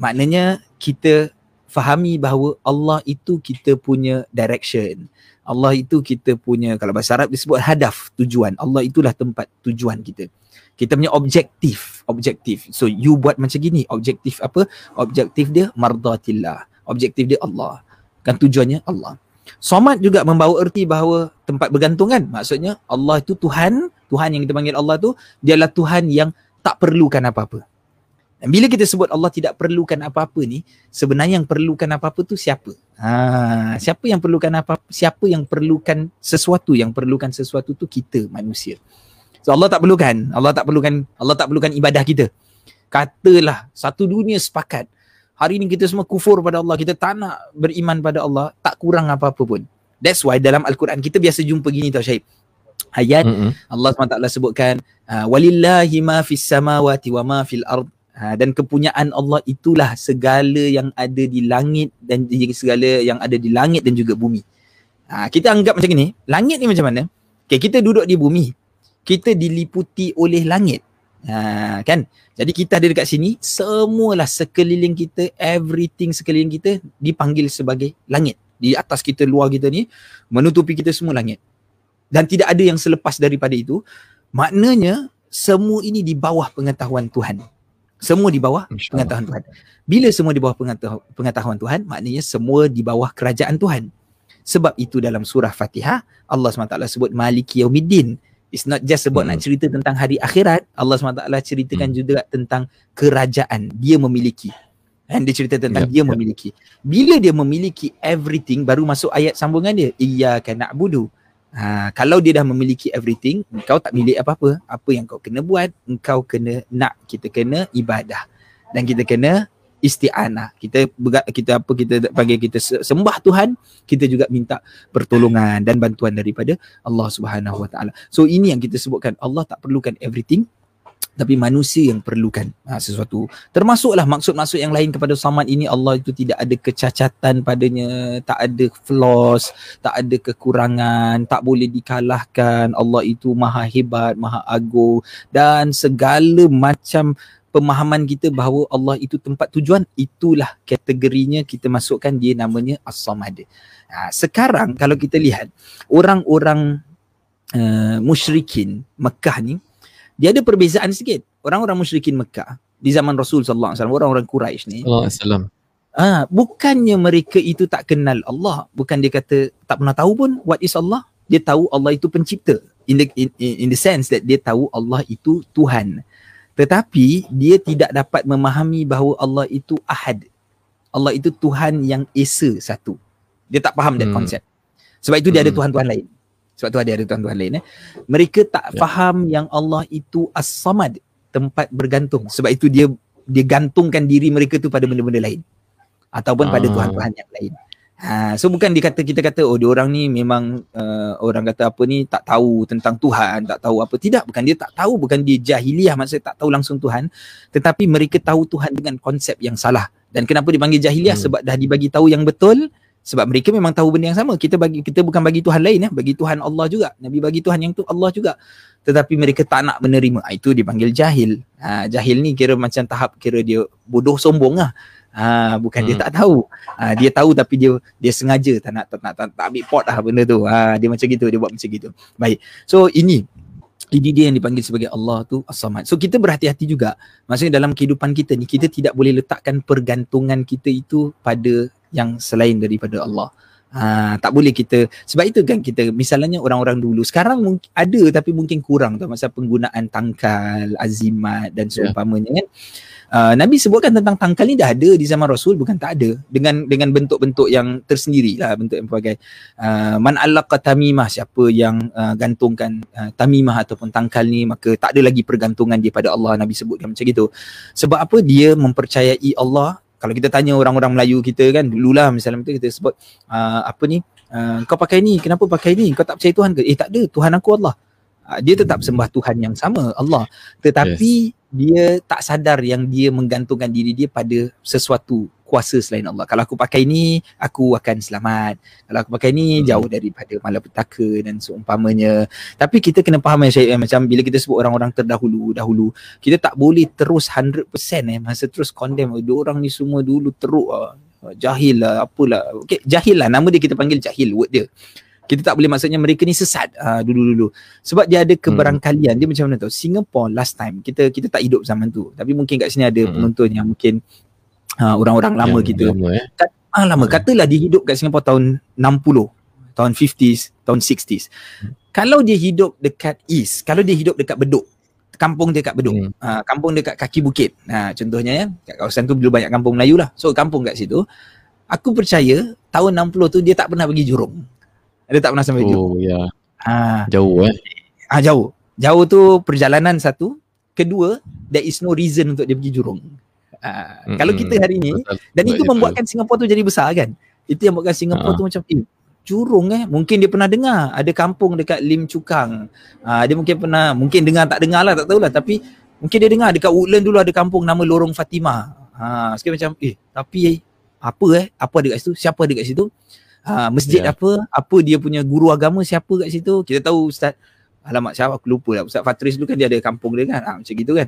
Maknanya kita fahami bahawa Allah itu kita punya direction. Allah itu kita punya kalau bahasa Arab disebut hadaf, tujuan. Allah itulah tempat tujuan kita kita punya objektif. Objektif. So you buat macam gini. Objektif apa? Objektif dia mardatillah. Objektif dia Allah. Kan tujuannya Allah. Somat juga membawa erti bahawa tempat bergantung kan? Maksudnya Allah itu Tuhan. Tuhan yang kita panggil Allah tu dialah Tuhan yang tak perlukan apa-apa. Dan bila kita sebut Allah tidak perlukan apa-apa ni sebenarnya yang perlukan apa-apa tu siapa? Ha siapa yang perlukan apa siapa yang perlukan sesuatu yang perlukan sesuatu tu kita manusia So Allah tak perlukan, Allah tak perlukan, Allah tak perlukan ibadah kita. Katalah satu dunia sepakat. Hari ini kita semua kufur pada Allah, kita tak nak beriman pada Allah, tak kurang apa-apa pun. That's why dalam Al-Quran kita biasa jumpa gini tau Syahid. Ayat mm-hmm. Allah SWT sebutkan ah, walillahi ma fis samawati wa ma fil ard ha, dan kepunyaan Allah itulah segala yang ada di langit dan segala yang ada di langit dan juga bumi. Ha, kita anggap macam ni, langit ni macam mana? Okay, kita duduk di bumi kita diliputi oleh langit. Ha, kan? Jadi kita ada dekat sini, semualah sekeliling kita, everything sekeliling kita dipanggil sebagai langit. Di atas kita, luar kita ni, menutupi kita semua langit. Dan tidak ada yang selepas daripada itu. Maknanya, semua ini di bawah pengetahuan Tuhan. Semua di bawah pengetahuan Tuhan. Bila semua di bawah pengetahuan Tuhan, maknanya semua di bawah kerajaan Tuhan. Sebab itu dalam surah Fatihah Allah SWT sebut Maliki Yaumiddin. It's not just sebut hmm. nak cerita tentang hari akhirat. Allah SWT ceritakan hmm. juga tentang kerajaan dia memiliki. Dan dia cerita tentang yeah, dia memiliki. Bila dia memiliki everything baru masuk ayat sambungan dia. Iyyaka na'budu. Ha, kalau dia dah memiliki everything, kau tak milik apa-apa. Apa yang kau kena buat, engkau kena nak kita kena ibadah. Dan kita kena isti'anah. Kita kita apa kita bagi kita sembah Tuhan, kita juga minta pertolongan dan bantuan daripada Allah Subhanahu Wa Taala. So ini yang kita sebutkan. Allah tak perlukan everything, tapi manusia yang perlukan. Ha, sesuatu. Termasuklah maksud-maksud yang lain kepada samad ini. Allah itu tidak ada kecacatan padanya tak ada flaws tak ada kekurangan tak boleh dikalahkan. Allah itu maha hebat maha agung dan segala macam pemahaman kita bahawa Allah itu tempat tujuan itulah kategorinya kita masukkan dia namanya as-samad ha, sekarang kalau kita lihat orang-orang uh, musyrikin Mekah ni dia ada perbezaan sikit. Orang-orang musyrikin Mekah di zaman Rasul sallallahu alaihi wasallam, orang-orang Quraisy ni. Sallallahu alaihi wasallam. Ah, bukannya mereka itu tak kenal Allah, bukan dia kata tak pernah tahu pun what is Allah. Dia tahu Allah itu pencipta. In the in, in the sense that dia tahu Allah itu Tuhan. Tetapi dia tidak dapat memahami bahawa Allah itu Ahad. Allah itu Tuhan yang esa satu. Dia tak faham that hmm. concept. Sebab itu dia hmm. ada tuhan-tuhan lain. Sebab tu ada ada tuan-tuan lain eh. Mereka tak ya. faham yang Allah itu as-samad, tempat bergantung. Sebab itu dia dia gantungkan diri mereka tu pada benda-benda lain ataupun pada ah. tuhan-tuhan yang lain. Ha, so bukan dikata kita kata oh dia orang ni memang uh, orang kata apa ni tak tahu tentang Tuhan, tak tahu apa. Tidak, bukan dia tak tahu, bukan dia jahiliah maksudnya tak tahu langsung Tuhan, tetapi mereka tahu Tuhan dengan konsep yang salah. Dan kenapa dipanggil jahiliah? Hmm. Sebab dah dibagi tahu yang betul, sebab mereka memang tahu benda yang sama kita bagi kita bukan bagi Tuhan lain ya bagi Tuhan Allah juga nabi bagi Tuhan yang tu Allah juga tetapi mereka tak nak menerima ah, itu dipanggil jahil ha, jahil ni kira macam tahap kira dia bodoh sombong lah ha, bukan hmm. dia tak tahu ha, dia tahu tapi dia dia sengaja tak nak tak, nak, tak, tak ambil pot lah benda tu ha, dia macam gitu dia buat macam gitu baik so ini ini dia yang dipanggil sebagai Allah tu As-Samad. So kita berhati-hati juga. Maksudnya dalam kehidupan kita ni kita tidak boleh letakkan pergantungan kita itu pada yang selain daripada Allah. Ha, tak boleh kita sebab itu kan kita misalnya orang-orang dulu sekarang mungkin ada tapi mungkin kurang tu masa penggunaan tangkal azimat dan ya. seumpamanya yeah. kan uh, Nabi sebutkan tentang tangkal ni dah ada di zaman Rasul bukan tak ada. Dengan dengan bentuk-bentuk yang tersendiri lah bentuk yang pelbagai. Uh, man allaqa tamimah siapa yang uh, gantungkan uh, tamimah ataupun tangkal ni maka tak ada lagi pergantungan dia pada Allah Nabi sebutkan macam itu. Sebab apa? Dia mempercayai Allah. Kalau kita tanya orang-orang Melayu kita kan dululah misalnya itu kita sebut uh, apa ni? Uh, kau pakai ni kenapa pakai ni? Kau tak percaya Tuhan ke? Eh tak ada. Tuhan aku Allah dia tetap sembah Tuhan yang sama Allah tetapi yes. dia tak sadar yang dia menggantungkan diri dia pada sesuatu kuasa selain Allah. Kalau aku pakai ni, aku akan selamat. Kalau aku pakai ni, hmm. jauh daripada malapetaka dan seumpamanya. Tapi kita kena faham ya Syed, eh, macam bila kita sebut orang-orang terdahulu, dahulu, kita tak boleh terus 100% eh, masa terus condemn. Oh, dia orang ni semua dulu teruk lah. Jahil lah, apalah. Okay, jahil lah. Nama dia kita panggil jahil, word dia. Kita tak boleh maksudnya mereka ni sesat uh, dulu-dulu. Sebab dia ada hmm. keberangkalian. Hmm. Dia macam mana tahu? Singapore last time, kita kita tak hidup zaman tu. Tapi mungkin kat sini ada hmm. penonton yang mungkin uh, orang-orang lama yang kita. Lama, eh? Kat, ah, lama. Hmm. Katalah dia hidup kat Singapura tahun 60, tahun 50s, tahun 60s. Hmm. Kalau dia hidup dekat East, kalau dia hidup dekat Bedok, kampung dia kat Bedok. Hmm. Uh, kampung dekat kaki bukit. Nah, contohnya ya, kat kawasan tu dulu banyak kampung Melayu lah. So kampung kat situ. Aku percaya tahun 60 tu dia tak pernah pergi Jurong. Dia tak pernah sampai oh, Jurong. Oh ya. Yeah. Ha. Jauh eh. Ah ha, jauh. Jauh tu perjalanan satu. Kedua, there is no reason untuk dia pergi Jurong. Mm-hmm. Kalau kita hari ni betul, dan betul, itu betul. membuatkan Singapura tu jadi besar kan. Itu yang membuatkan Singapura uh. tu macam eh curung eh mungkin dia pernah dengar ada kampung dekat Lim Cukang. Uh, dia mungkin pernah mungkin dengar tak dengar lah tak tahulah tapi mungkin dia dengar dekat Woodland dulu ada kampung nama Lorong Fatimah. Ha sikit macam eh tapi eh, apa eh apa ada kat situ? Siapa ada kat situ? Uh, masjid yeah. apa? Apa dia punya guru agama siapa kat situ? Kita tahu Ustaz Alamak siapa aku lupa lah Ustaz Fatris dulu kan dia ada kampung dia kan ha, Macam gitu kan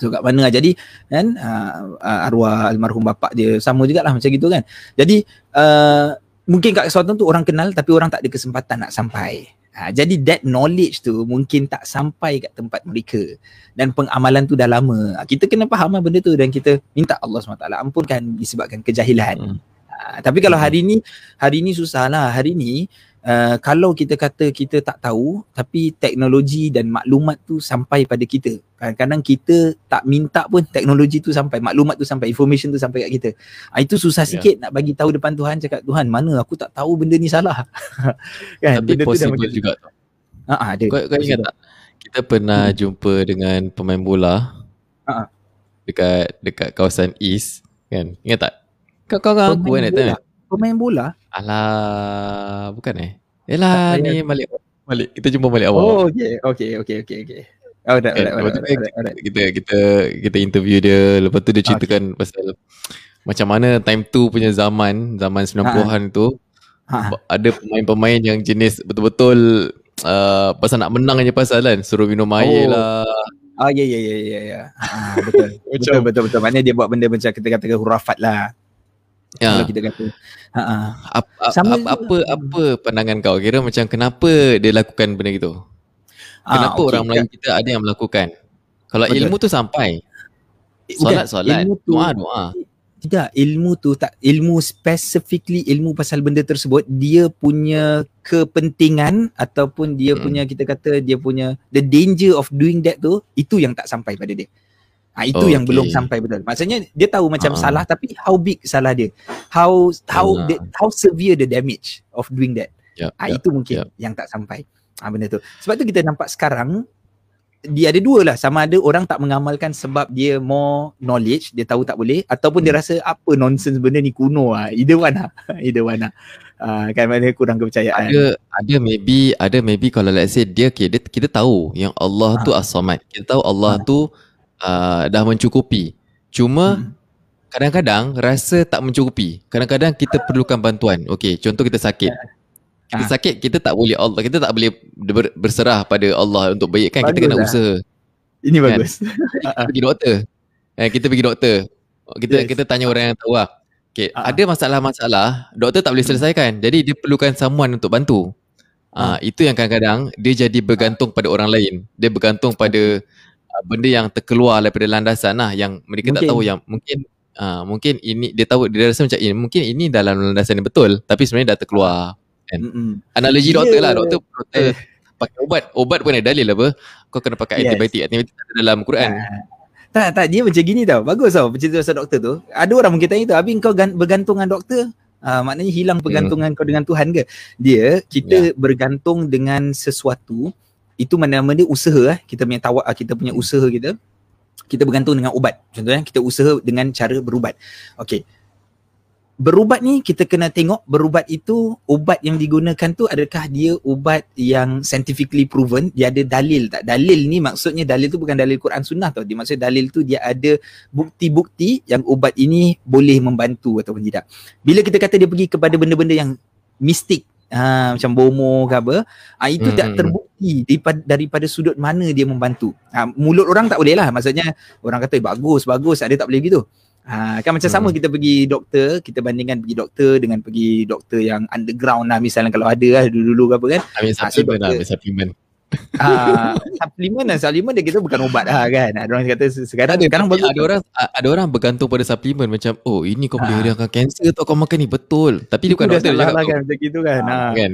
So kat mana. Jadi kan uh, arwah almarhum bapak dia sama jugalah macam gitu kan. Jadi uh, mungkin kat suatu tu orang kenal tapi orang tak ada kesempatan nak sampai. Ha, jadi that knowledge tu mungkin tak sampai kat tempat mereka dan pengamalan tu dah lama. Ha, kita kena faham lah benda tu dan kita minta Allah SWT ampunkan disebabkan kejahilan. Hmm. Uh, tapi kalau hmm. hari ni hari ni susah lah. Hari ni Uh, kalau kita kata kita tak tahu tapi teknologi dan maklumat tu sampai pada kita kadang-kadang kita tak minta pun teknologi tu sampai maklumat tu sampai information tu sampai kat kita uh, itu susah ya. sikit yeah. nak bagi tahu depan Tuhan cakap Tuhan mana aku tak tahu benda ni salah kan tapi benda possible tu dah juga tu uh, uh, ada kau, kau ingat tak kita pernah hmm. jumpa dengan pemain bola uh, uh. dekat dekat kawasan east kan ingat tak kau kau aku kan that pemain bola Alah, bukan eh? Yalah ni balik balik. Kita jumpa balik awal. Oh, okey. Okey, okey, okey, okey. Oh, dah, dah, dah, kita kita kita interview dia lepas tu dia ceritakan okay. pasal macam mana time tu punya zaman zaman 90-an ha. tu ha. ada pemain-pemain yang jenis betul-betul uh, pasal nak menang aja pasal kan suruh minum air oh. lah Ah ya ya ya ya ya. Ah betul. betul betul betul. Maknanya dia buat benda macam kita katakan hurafat lah. Ya. Kalau kita kata. Ha ah. Apa Sama apa, apa apa pandangan kau kira macam kenapa dia lakukan benda gitu? Ah, kenapa okay. orang Melayu kita ada yang melakukan? Kalau Betul. ilmu tu sampai. Eh, solat solat, doa doa. Tidak, ilmu tu tak ilmu specifically ilmu pasal benda tersebut dia punya kepentingan ataupun dia hmm. punya kita kata dia punya the danger of doing that tu itu yang tak sampai pada dia. Ha, itu okay. yang belum sampai betul. Maksudnya dia tahu macam uh-huh. salah tapi how big salah dia. How how uh-huh. the, how severe the damage of doing that. Yep, ha, yep, itu mungkin yep. yang tak sampai. Ha, benda tu. Sebab tu kita nampak sekarang dia ada dua lah sama ada orang tak mengamalkan sebab dia more knowledge dia tahu tak boleh ataupun hmm. dia rasa apa nonsense benda ni kuno lah either one lah either one lah uh, kan mana kurang kepercayaan ada ada maybe ada maybe kalau let's say dia okay, dia, kita tahu yang Allah ha. tu as-samad kita tahu Allah ha. tu uh, dah mencukupi. Cuma hmm. kadang-kadang rasa tak mencukupi. Kadang-kadang kita perlukan bantuan. Okey, contoh kita sakit. Ya. Kita ha. sakit, kita tak boleh Allah, kita tak boleh ber, berserah pada Allah untuk baikkan. Bagus kita kena lah. usaha. Ini kan? bagus. kita pergi doktor. Eh, kita pergi doktor. Kita yes. kita tanya orang yang tahu lah. Okay, ha. ada masalah-masalah, doktor tak boleh selesaikan. Jadi dia perlukan someone untuk bantu. Ah, ha. itu yang kadang-kadang dia jadi bergantung pada orang lain. Dia bergantung pada uh, benda yang terkeluar daripada landasan lah yang mereka mungkin. tak tahu yang mungkin uh, mungkin ini dia tahu dia rasa macam ini mungkin ini dalam landasan yang betul tapi sebenarnya dah terkeluar kan mm-hmm. analogi yeah. doktor lah doktor, doktor eh. pakai ubat ubat pun ada dalil apa kau kena pakai yes. antibiotik antibiotik dalam Quran uh. Tak, tak, dia macam gini tau. Bagus tau cerita pasal doktor tu. Ada orang mungkin tanya tu, Abi kau bergantung dengan doktor? Uh, maknanya hilang pergantungan hmm. kau dengan Tuhan ke? Dia, kita yeah. bergantung dengan sesuatu itu mana-mana dia usaha eh. Kita punya tawak ah, kita punya usaha kita kita bergantung dengan ubat. Contohnya kita usaha dengan cara berubat. Okey. Berubat ni kita kena tengok berubat itu ubat yang digunakan tu adakah dia ubat yang scientifically proven? Dia ada dalil tak? Dalil ni maksudnya dalil tu bukan dalil Quran sunnah tau. Dia maksud dalil tu dia ada bukti-bukti yang ubat ini boleh membantu ataupun tidak. Bila kita kata dia pergi kepada benda-benda yang mistik ha, macam bomo ke apa. Ha, itu hmm. tak terbukti daripada, daripada sudut mana dia membantu. Ha, mulut orang tak boleh lah. Maksudnya orang kata bagus bagus. Ada tak boleh gitu ha, kan macam hmm. sama kita pergi doktor kita bandingkan pergi doktor dengan pergi doktor yang underground lah. Misalnya kalau ada lah dulu-dulu ke apa kan. Ambil ha, supplement so lah ambil supplement Ah, suplemen dan suplemen dia kita bukan ubat lah kan. Ada orang kata sekarang ada, sekarang bagus. Ada orang ada orang bergantung pada suplemen macam oh ini kau boleh ah. hilangkan kanser tu kau makan ni betul. Tapi dia bukan doktor lah kan macam gitu kan. Ah, kan.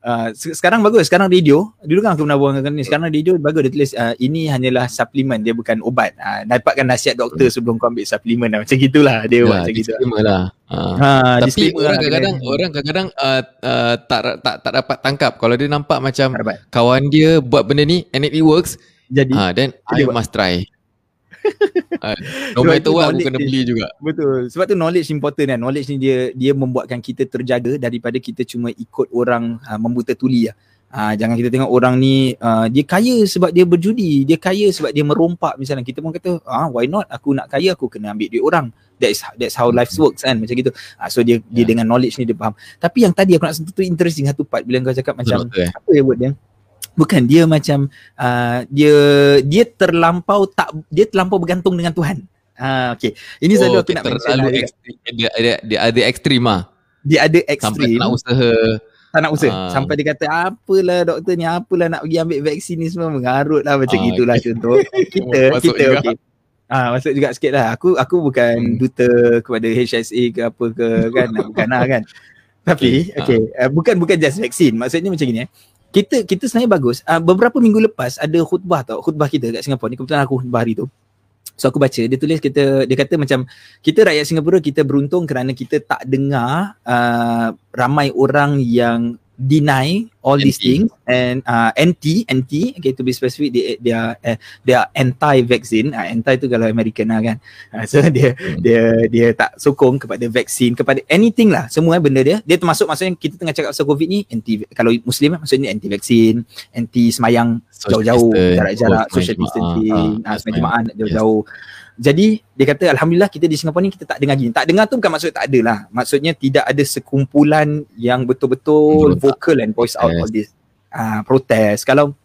Uh, sekarang bagus sekarang radio dulu kan aku pernah buang ni sekarang radio bagus dia tulis uh, ini hanyalah suplemen dia bukan ubat uh, dapatkan nasihat doktor hmm. sebelum kau ambil suplemen lah. macam gitulah dia ya, macam gitu lah uh. ha, tapi orang kadang-kadang orang kadang-kadang uh, uh, tak, tak tak dapat tangkap. Kalau dia nampak macam kawan dia buat benda ni and it works jadi uh, then I must try. Uh, no matter what aku kena beli juga. betul. Sebab tu knowledge important kan. Knowledge ni dia dia membuatkan kita terjaga daripada kita cuma ikut orang uh, membuta tuli lah. Uh, jangan kita tengok orang ni uh, dia kaya sebab dia berjudi. Dia kaya sebab dia merompak misalnya. Kita pun kata ah why not? Aku nak kaya aku kena ambil duit orang that's that's how life works kan macam gitu uh, so dia yeah. dia dengan knowledge ni dia faham tapi yang tadi aku nak sentuh tu interesting satu part bila kau cakap macam Betul, eh? apa yang buat dia bukan dia macam uh, dia dia terlampau tak dia terlampau bergantung dengan Tuhan. Ha uh, okey. Ini oh, aku nak terlalu ekstrim dia ada dia ada ekstrim ah. Dia ada ekstrim. Sampai nak usaha tak nak usaha. Uh. Sampai dia kata apalah doktor ni apalah nak pergi ambil vaksin ni semua mengarut lah macam uh, gitulah okay. contoh. Kita kita okey. Ah masuk juga sikit lah. Aku aku bukan hmm. duta kepada HSA ke apa ke kan. bukan lah kan. Tapi okay, uh, bukan bukan just vaksin. Maksudnya macam ni eh. Kita kita sebenarnya bagus. Uh, beberapa minggu lepas ada khutbah tau. Khutbah kita kat Singapura ni. Kebetulan aku khutbah hari tu. So aku baca dia tulis kita dia kata macam kita rakyat Singapura kita beruntung kerana kita tak dengar uh, ramai orang yang deny all NT. these things and uh, anti anti okay to be specific they they are uh, they are anti vaccine uh, anti tu kalau American lah kan. Uh, so dia hmm. dia dia tak sokong kepada vaksin kepada anything lah. Semua eh, benda dia. Dia termasuk maksudnya kita tengah cakap pasal covid ni anti kalau muslim eh, maksudnya anti vaksin anti semayang jauh-jauh jarak-jarak social distancing ah uh, semayang jauh-jauh jadi dia kata alhamdulillah kita di Singapura ni kita tak dengar gini. Tak dengar tu bukan maksud tak ada lah. Maksudnya tidak ada sekumpulan yang betul-betul vocal and voice out yes. all this uh, protest. Kalau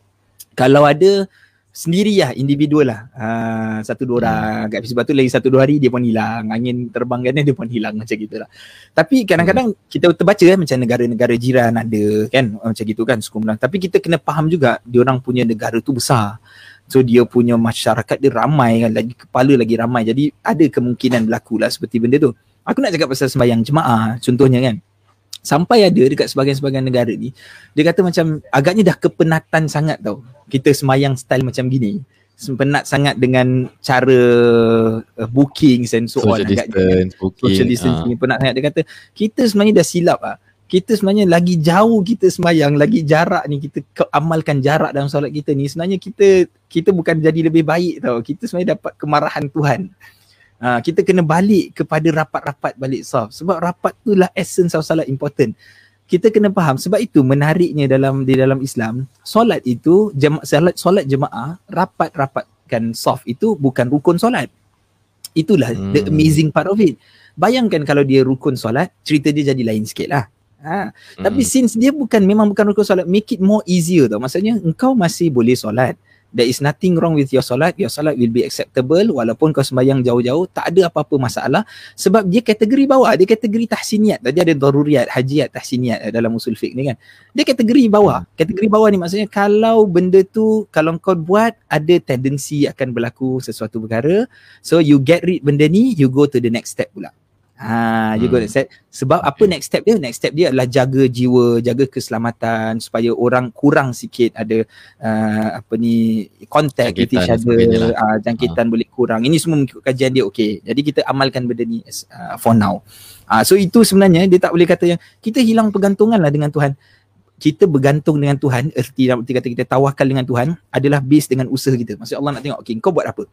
kalau ada sendiri lah individual lah uh, satu dua orang hmm. sebab tu lagi satu dua hari dia pun hilang angin terbang kan dia pun hilang macam gitulah tapi kadang-kadang hmm. kita terbaca kan macam negara-negara jiran ada kan macam gitu kan sekumpulan tapi kita kena faham juga dia orang punya negara tu besar So dia punya masyarakat dia ramai kan lagi kepala lagi ramai jadi ada kemungkinan berlaku lah seperti benda tu. Aku nak cakap pasal sembahyang jemaah contohnya kan. Sampai ada dekat sebagian-sebagian negara ni dia kata macam agaknya dah kepenatan sangat tau. Kita sembahyang style macam gini. Penat sangat dengan cara uh, booking and so social on distance, agaknya. Booking, social distancing uh. penat sangat dia kata kita sebenarnya dah silap ah kita sebenarnya lagi jauh kita semayang, lagi jarak ni kita amalkan jarak dalam solat kita ni sebenarnya kita kita bukan jadi lebih baik tau. Kita sebenarnya dapat kemarahan Tuhan. Ha, kita kena balik kepada rapat-rapat balik saf. Sebab rapat tu lah essence of solat important. Kita kena faham sebab itu menariknya dalam di dalam Islam, solat itu jema- solat solat jemaah, rapat-rapatkan saf itu bukan rukun solat. Itulah hmm. the amazing part of it. Bayangkan kalau dia rukun solat, cerita dia jadi lain sikit lah. Ha. Hmm. Tapi since dia bukan memang bukan rukun solat, make it more easier tau. Maksudnya engkau masih boleh solat. There is nothing wrong with your solat. Your solat will be acceptable walaupun kau sembahyang jauh-jauh, tak ada apa-apa masalah sebab dia kategori bawah, dia kategori tahsiniat. Tadi ada daruriyat, hajiat, tahsiniat dalam usul fiqh ni kan. Dia kategori bawah. Kategori bawah ni maksudnya kalau benda tu kalau kau buat ada tendensi akan berlaku sesuatu perkara, so you get rid benda ni, you go to the next step pula. Ha, you hmm. step. Sebab apa next step dia? Next step dia adalah jaga jiwa, jaga keselamatan supaya orang kurang sikit ada uh, apa ni contact with each other, uh, jangkitan ha. boleh kurang. Ini semua mengikut kajian dia okey. Jadi kita amalkan benda ni uh, for now. Uh, so itu sebenarnya dia tak boleh kata yang kita hilang pergantungan lah dengan Tuhan. Kita bergantung dengan Tuhan, erti dalam kata kita tawakal dengan Tuhan adalah base dengan usaha kita. Maksud Allah nak tengok, okey kau buat apa?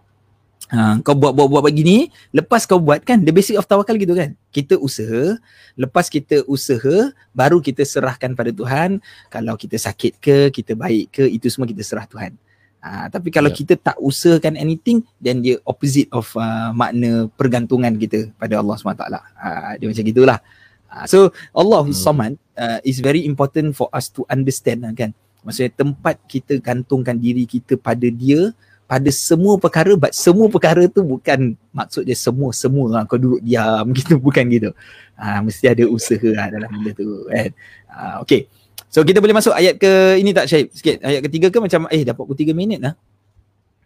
Ha, kau buat buat buat begini, lepas kau buat kan the basic of tawakal gitu kan. Kita usaha, lepas kita usaha baru kita serahkan pada Tuhan. Kalau kita sakit ke, kita baik ke, itu semua kita serah Tuhan. Ha, tapi kalau yeah. kita tak usahakan anything, then dia opposite of uh, makna pergantungan kita pada Allah SWT. Ha, dia macam gitulah. Ha, so Allah hmm. Samad uh, is very important for us to understand kan. Maksudnya tempat kita gantungkan diri kita pada dia, pada semua perkara but semua perkara tu bukan maksud dia semua semua lah kau duduk diam gitu bukan gitu. Ha, mesti ada usaha lah dalam benda tu kan? Ha, okay. So kita boleh masuk ayat ke ini tak Syed? Sikit ayat ketiga ke macam eh dapat 43 minit lah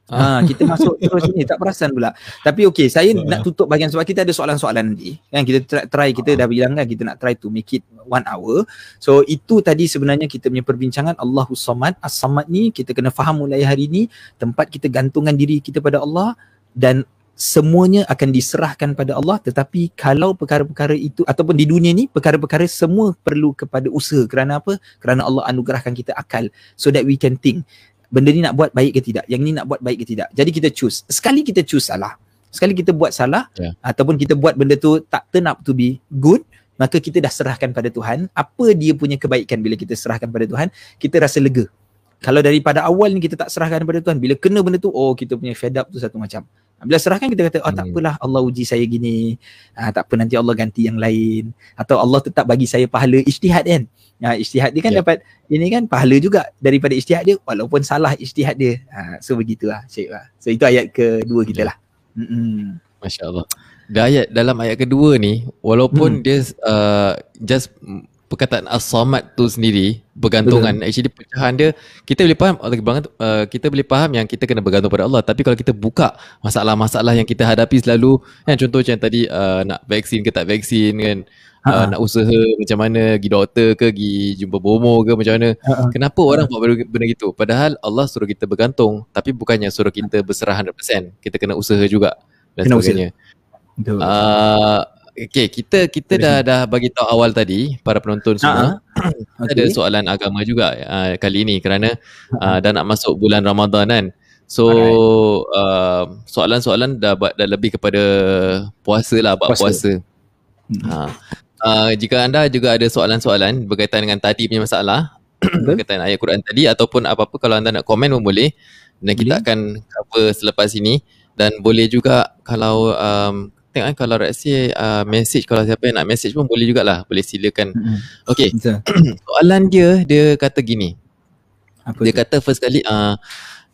Ha, kita masuk terus sini tak perasan pula. Tapi okey, saya nak tutup bahagian sebab kita ada soalan-soalan nanti. Kan kita try, try kita dah bilang kan kita nak try to make it one hour. So itu tadi sebenarnya kita punya perbincangan Allahu Samad. As-Samad ni kita kena faham mulai hari ni tempat kita gantungkan diri kita pada Allah dan semuanya akan diserahkan pada Allah tetapi kalau perkara-perkara itu ataupun di dunia ni perkara-perkara semua perlu kepada usaha kerana apa? Kerana Allah anugerahkan kita akal so that we can think benda ni nak buat baik ke tidak? Yang ni nak buat baik ke tidak? Jadi kita choose. Sekali kita choose salah. Sekali kita buat salah yeah. ataupun kita buat benda tu tak turn up to be good maka kita dah serahkan pada Tuhan. Apa dia punya kebaikan bila kita serahkan pada Tuhan? Kita rasa lega. Kalau daripada awal ni kita tak serahkan pada Tuhan bila kena benda tu oh kita punya fed up tu satu macam bila serahkan kita kata oh tak hmm. apalah Allah uji saya gini ah, tak apa nanti Allah ganti yang lain atau Allah tetap bagi saya pahala ijtihad kan Ha, ijtihad dia kan yeah. dapat ini kan pahala juga daripada ijtihad dia walaupun salah ijtihad dia. Ha, so begitulah Syekh lah. So itu ayat kedua kita yeah. lah. Mm-mm. Masya Allah. Dan ayat dalam ayat kedua ni walaupun hmm. dia uh, just perkataan as-samad tu sendiri bergantungan. Betul. actually pecahan dia kita boleh faham uh, kita boleh faham yang kita kena bergantung pada Allah. Tapi kalau kita buka masalah-masalah yang kita hadapi selalu kan contoh macam tadi uh, nak vaksin ke tak vaksin kan uh, nak usaha macam mana pergi doktor ke pergi jumpa bomo ke macam mana. Ha-ha. kenapa orang buat benda gitu? Padahal Allah suruh kita bergantung tapi bukannya suruh kita berserah 100% kita kena usaha juga dan kena sebagainya. Usaha. Uh, Okay, kita kita dah dah bagi tahu awal tadi para penonton semua. Uh-huh. okay. Ada soalan agama juga uh, kali ini kerana uh, dah nak masuk bulan Ramadan kan. So uh, soalan-soalan dah dah lebih kepada puasa lah, bab puasa. puasa. Hmm. Uh, uh, jika anda juga ada soalan-soalan berkaitan dengan tadi punya masalah, berkaitan ayat Quran tadi ataupun apa-apa kalau anda nak komen pun boleh dan kita akan cover selepas ini dan boleh juga kalau um, tengok kan kalau rasa uh, message kalau siapa yang nak message pun boleh jugalah boleh silakan mm-hmm. okay soalan dia dia kata gini apa dia tu? kata first kali uh,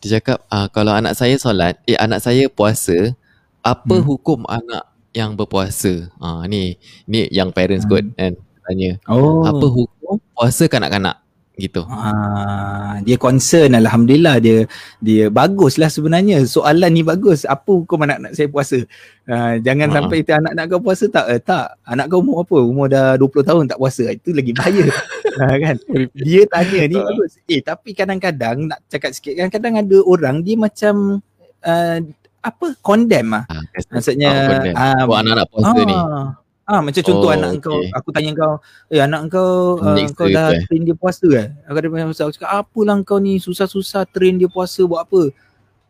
dia cakap uh, kalau anak saya solat eh anak saya puasa apa hmm. hukum anak yang berpuasa uh, ni ni yang parents hmm. kot kan tanya oh. apa hukum puasa kanak-kanak gitu. Ah, dia concern alhamdulillah dia dia baguslah sebenarnya. Soalan ni bagus. Apa hukum anak nak saya puasa? Ah, jangan ah. sampai itu anak nak kau puasa tak? Eh, tak. Anak kau umur apa? Umur dah 20 tahun tak puasa. Itu lagi bahaya. ah, kan? Dia tanya ni ah. bagus. Eh tapi kadang-kadang nak cakap sikit kadang-kadang ada orang dia macam uh, apa condemn ah. ah Maksudnya ah, oh, anak nak puasa ah, ni. Ah macam contoh oh, anak okay. kau aku tanya kau eh anak kau uh, kau dah eh. train dia puasa kan aku ada puasa aku cakap apalah kau ni susah-susah train dia puasa buat apa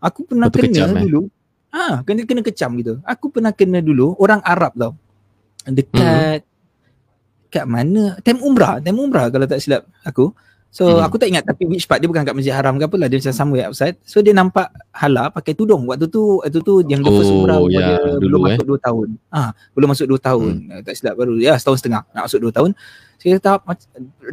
aku pernah Betul kena kecam, eh? dulu eh? ah kena kena kecam gitu aku pernah kena dulu orang Arab tau dekat hmm. kat mana time umrah time umrah kalau tak silap aku So hmm. aku tak ingat tapi which part dia bukan kat Masjid Haram ke apalah dia macam somewhere outside. So dia nampak hala pakai tudung. Waktu tu waktu tu yang first oh, umrah yeah, dia dulu, belum eh. masuk 2 tahun. Ah, belum masuk 2 tahun. Hmm. Tak silap baru. Ya setahun setengah nak masuk 2 tahun. Saya kata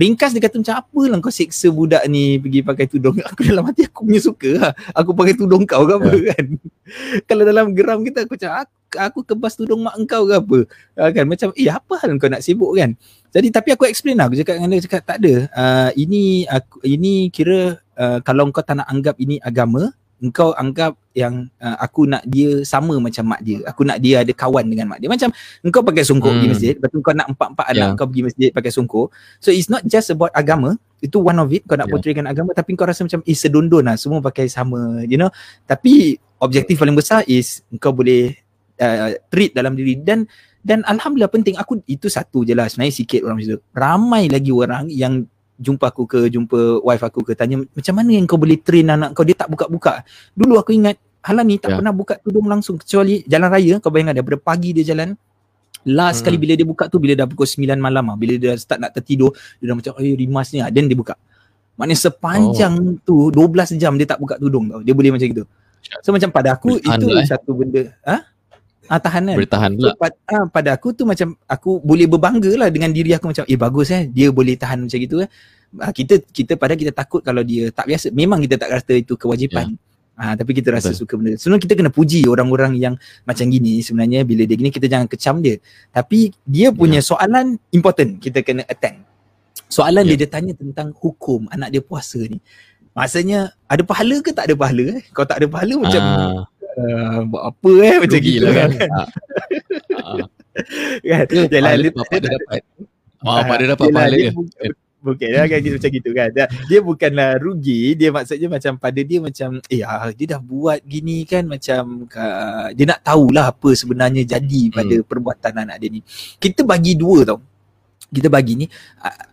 ringkas dia kata macam apa lah kau seksa budak ni pergi pakai tudung. Aku dalam hati aku punya suka lah. Aku pakai tudung kau ke apa yeah. kan. Kalau dalam geram kita aku macam aku, aku kebas tudung mak engkau ke apa. Ah, kan macam eh apa hal kau nak sibuk kan. Jadi tapi aku explain lah, aku cakap dengan dia cakap tak ada. Uh, ini aku ini kira uh, kalau kau tak nak anggap ini agama, engkau anggap yang uh, aku nak dia sama macam mak dia. Aku nak dia ada kawan dengan mak dia. Macam engkau pakai sungkuk hmm. pergi masjid, lepas tu kau nak empat-empat anak yeah. kau pergi masjid pakai sungkuk. So it's not just about agama, itu one of it kau nak yeah. portraykan agama tapi kau rasa macam is sedondon lah semua pakai sama, you know. Tapi objektif paling besar is engkau boleh uh, treat dalam diri dan dan alhamdulillah penting aku itu satu je lah sebenarnya sikit orang situ ramai lagi orang yang jumpa aku ke jumpa wife aku ke tanya macam mana yang kau boleh train anak kau dia tak buka-buka dulu aku ingat halan ni tak yeah. pernah buka tudung langsung kecuali jalan raya kau bayangkan daripada pagi dia jalan last hmm. kali bila dia buka tu bila dah pukul 9 malam ah bila dia start nak tertidur dia dah macam eh rimasnya dan dia buka maknanya sepanjang oh. tu 12 jam dia tak buka tudung tau dia boleh macam gitu so macam pada aku Bertahan itu lah, eh. satu benda ha Ah tahanan. Bertahan pula. So, pad, ah, pada aku tu macam aku boleh berbangga lah dengan diri aku macam eh bagus eh dia boleh tahan macam gitu eh. Ah, kita kita pada kita takut kalau dia tak biasa. Memang kita tak rasa itu kewajipan. Yeah. Ah, tapi kita rasa Betul. suka benda. Sebenarnya kita kena puji orang-orang yang macam gini sebenarnya bila dia gini kita jangan kecam dia. Tapi dia punya yeah. soalan important kita kena attend. Soalan yeah. dia dia tanya tentang hukum anak dia puasa ni. Maksudnya ada pahala ke tak ada pahala eh? Kalau tak ada pahala macam ah. Uh, buat apa eh macam gitu lah kan. kan. kan? Yalah dia dapat. Oh, apa dia dapat pahala dia. Bukan dia kan macam gitu kan. Dia, dia bukanlah rugi, dia maksudnya macam pada dia macam eh ah, dia dah buat gini kan macam uh, dia nak tahulah apa sebenarnya jadi pada hmm. perbuatan anak dia ni. Kita bagi dua tau. Kita bagi ni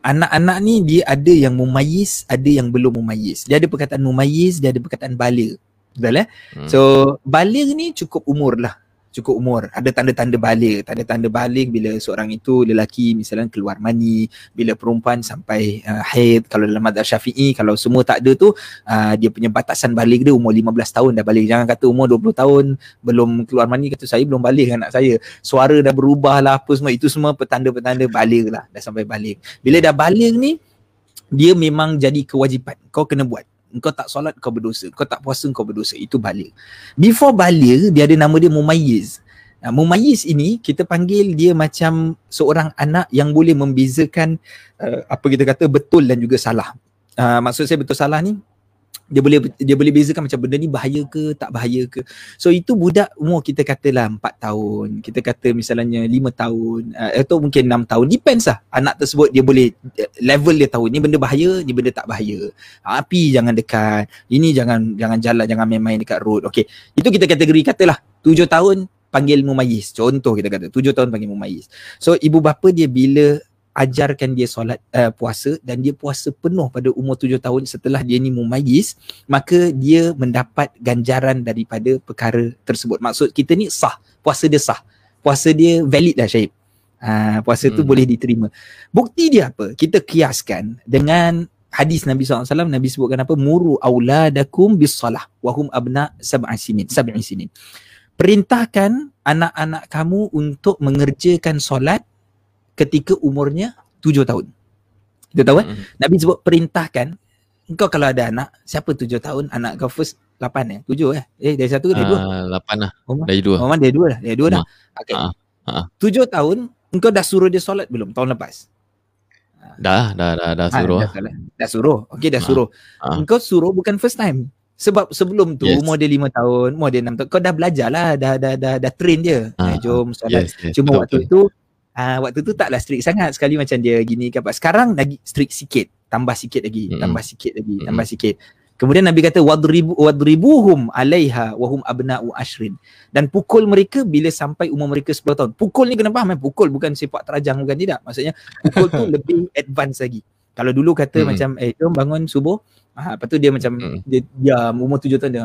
anak-anak ni dia ada yang mumayyiz, ada yang belum mumayyiz. Dia ada perkataan mumayyiz, dia ada perkataan baligh. Betul eh? Hmm. So balik ni cukup umur lah. Cukup umur. Ada tanda-tanda balik. Tanda-tanda balik bila seorang itu lelaki misalnya keluar mani. Bila perempuan sampai uh, haid. Kalau dalam madhab syafi'i. Kalau semua tak ada tu. Uh, dia punya batasan balik dia umur 15 tahun dah balik. Jangan kata umur 20 tahun belum keluar mani. Kata saya belum balik anak saya. Suara dah berubah lah apa semua. Itu semua petanda-petanda balik lah. Dah sampai balik. Bila dah balik ni. Dia memang jadi kewajipan. Kau kena buat kau tak solat kau berdosa. Kau tak puasa kau berdosa. Itu balik. Before balik dia ada nama dia mumayyiz. Uh, mumayyiz ini kita panggil dia macam seorang anak yang boleh membezakan uh, apa kita kata betul dan juga salah. Uh, maksud saya betul salah ni dia boleh dia boleh bezakan macam benda ni bahaya ke tak bahaya ke. So itu budak umur kita katalah 4 tahun. Kita kata misalnya 5 tahun uh, atau mungkin 6 tahun. Depends lah. Anak tersebut dia boleh level dia tahu ni benda bahaya ni benda tak bahaya. Api jangan dekat ini jangan jangan jalan jangan main-main dekat road. Okey. Itu kita kategori katalah 7 tahun panggil mumayyiz. Contoh kita kata 7 tahun panggil mumayyiz. So ibu bapa dia bila ajarkan dia solat uh, puasa dan dia puasa penuh pada umur tujuh tahun setelah dia ni mumayyiz maka dia mendapat ganjaran daripada perkara tersebut. Maksud kita ni sah puasa dia sah. Puasa dia valid lah Syahib. Uh, puasa tu hmm. boleh diterima. Bukti dia apa? Kita kiaskan dengan hadis Nabi SAW Nabi sebutkan apa? Muru auladakum bis salah wahum abna sab'i sinin sab'i sinin. Perintahkan anak-anak kamu untuk mengerjakan solat ketika umurnya tujuh tahun. Kita tahu kan? Mm-hmm. Nabi sebut perintahkan engkau kalau ada anak, siapa tujuh tahun, anak kau first lapan eh? Tujuh eh? Eh, dari satu ke dari dua? Uh, lapan lah. Oh, dari dua. Oh, dari dua lah. Dari dua dah. Okay. Uh, uh. Tujuh tahun, engkau dah suruh dia solat belum tahun lepas? Dah, dah, dah, dah suruh. Ha, dah, dah, suruh. Okey, dah suruh. Uh. Engkau suruh bukan first time. Sebab sebelum tu yes. umur dia lima tahun, umur dia enam tahun, kau dah belajar lah, dah, dah, dah, dah train dia. Uh. Eh, jom solat. Yes, yes. Cuma betul, waktu betul. tu, uh, waktu tu taklah strict sangat sekali macam dia gini kan sekarang lagi strict sikit tambah sikit lagi mm-hmm. tambah sikit lagi mm-hmm. tambah sikit kemudian nabi kata wadribu wadribuhum alaiha wahum abna'u ashrin dan pukul mereka bila sampai umur mereka 10 tahun pukul ni kena faham eh pukul bukan sepak terajang bukan tidak maksudnya pukul tu lebih advance lagi kalau dulu kata mm-hmm. macam eh jom bangun subuh Ah, lepas tu dia macam mm. dia diam umur tujuh tahun dia,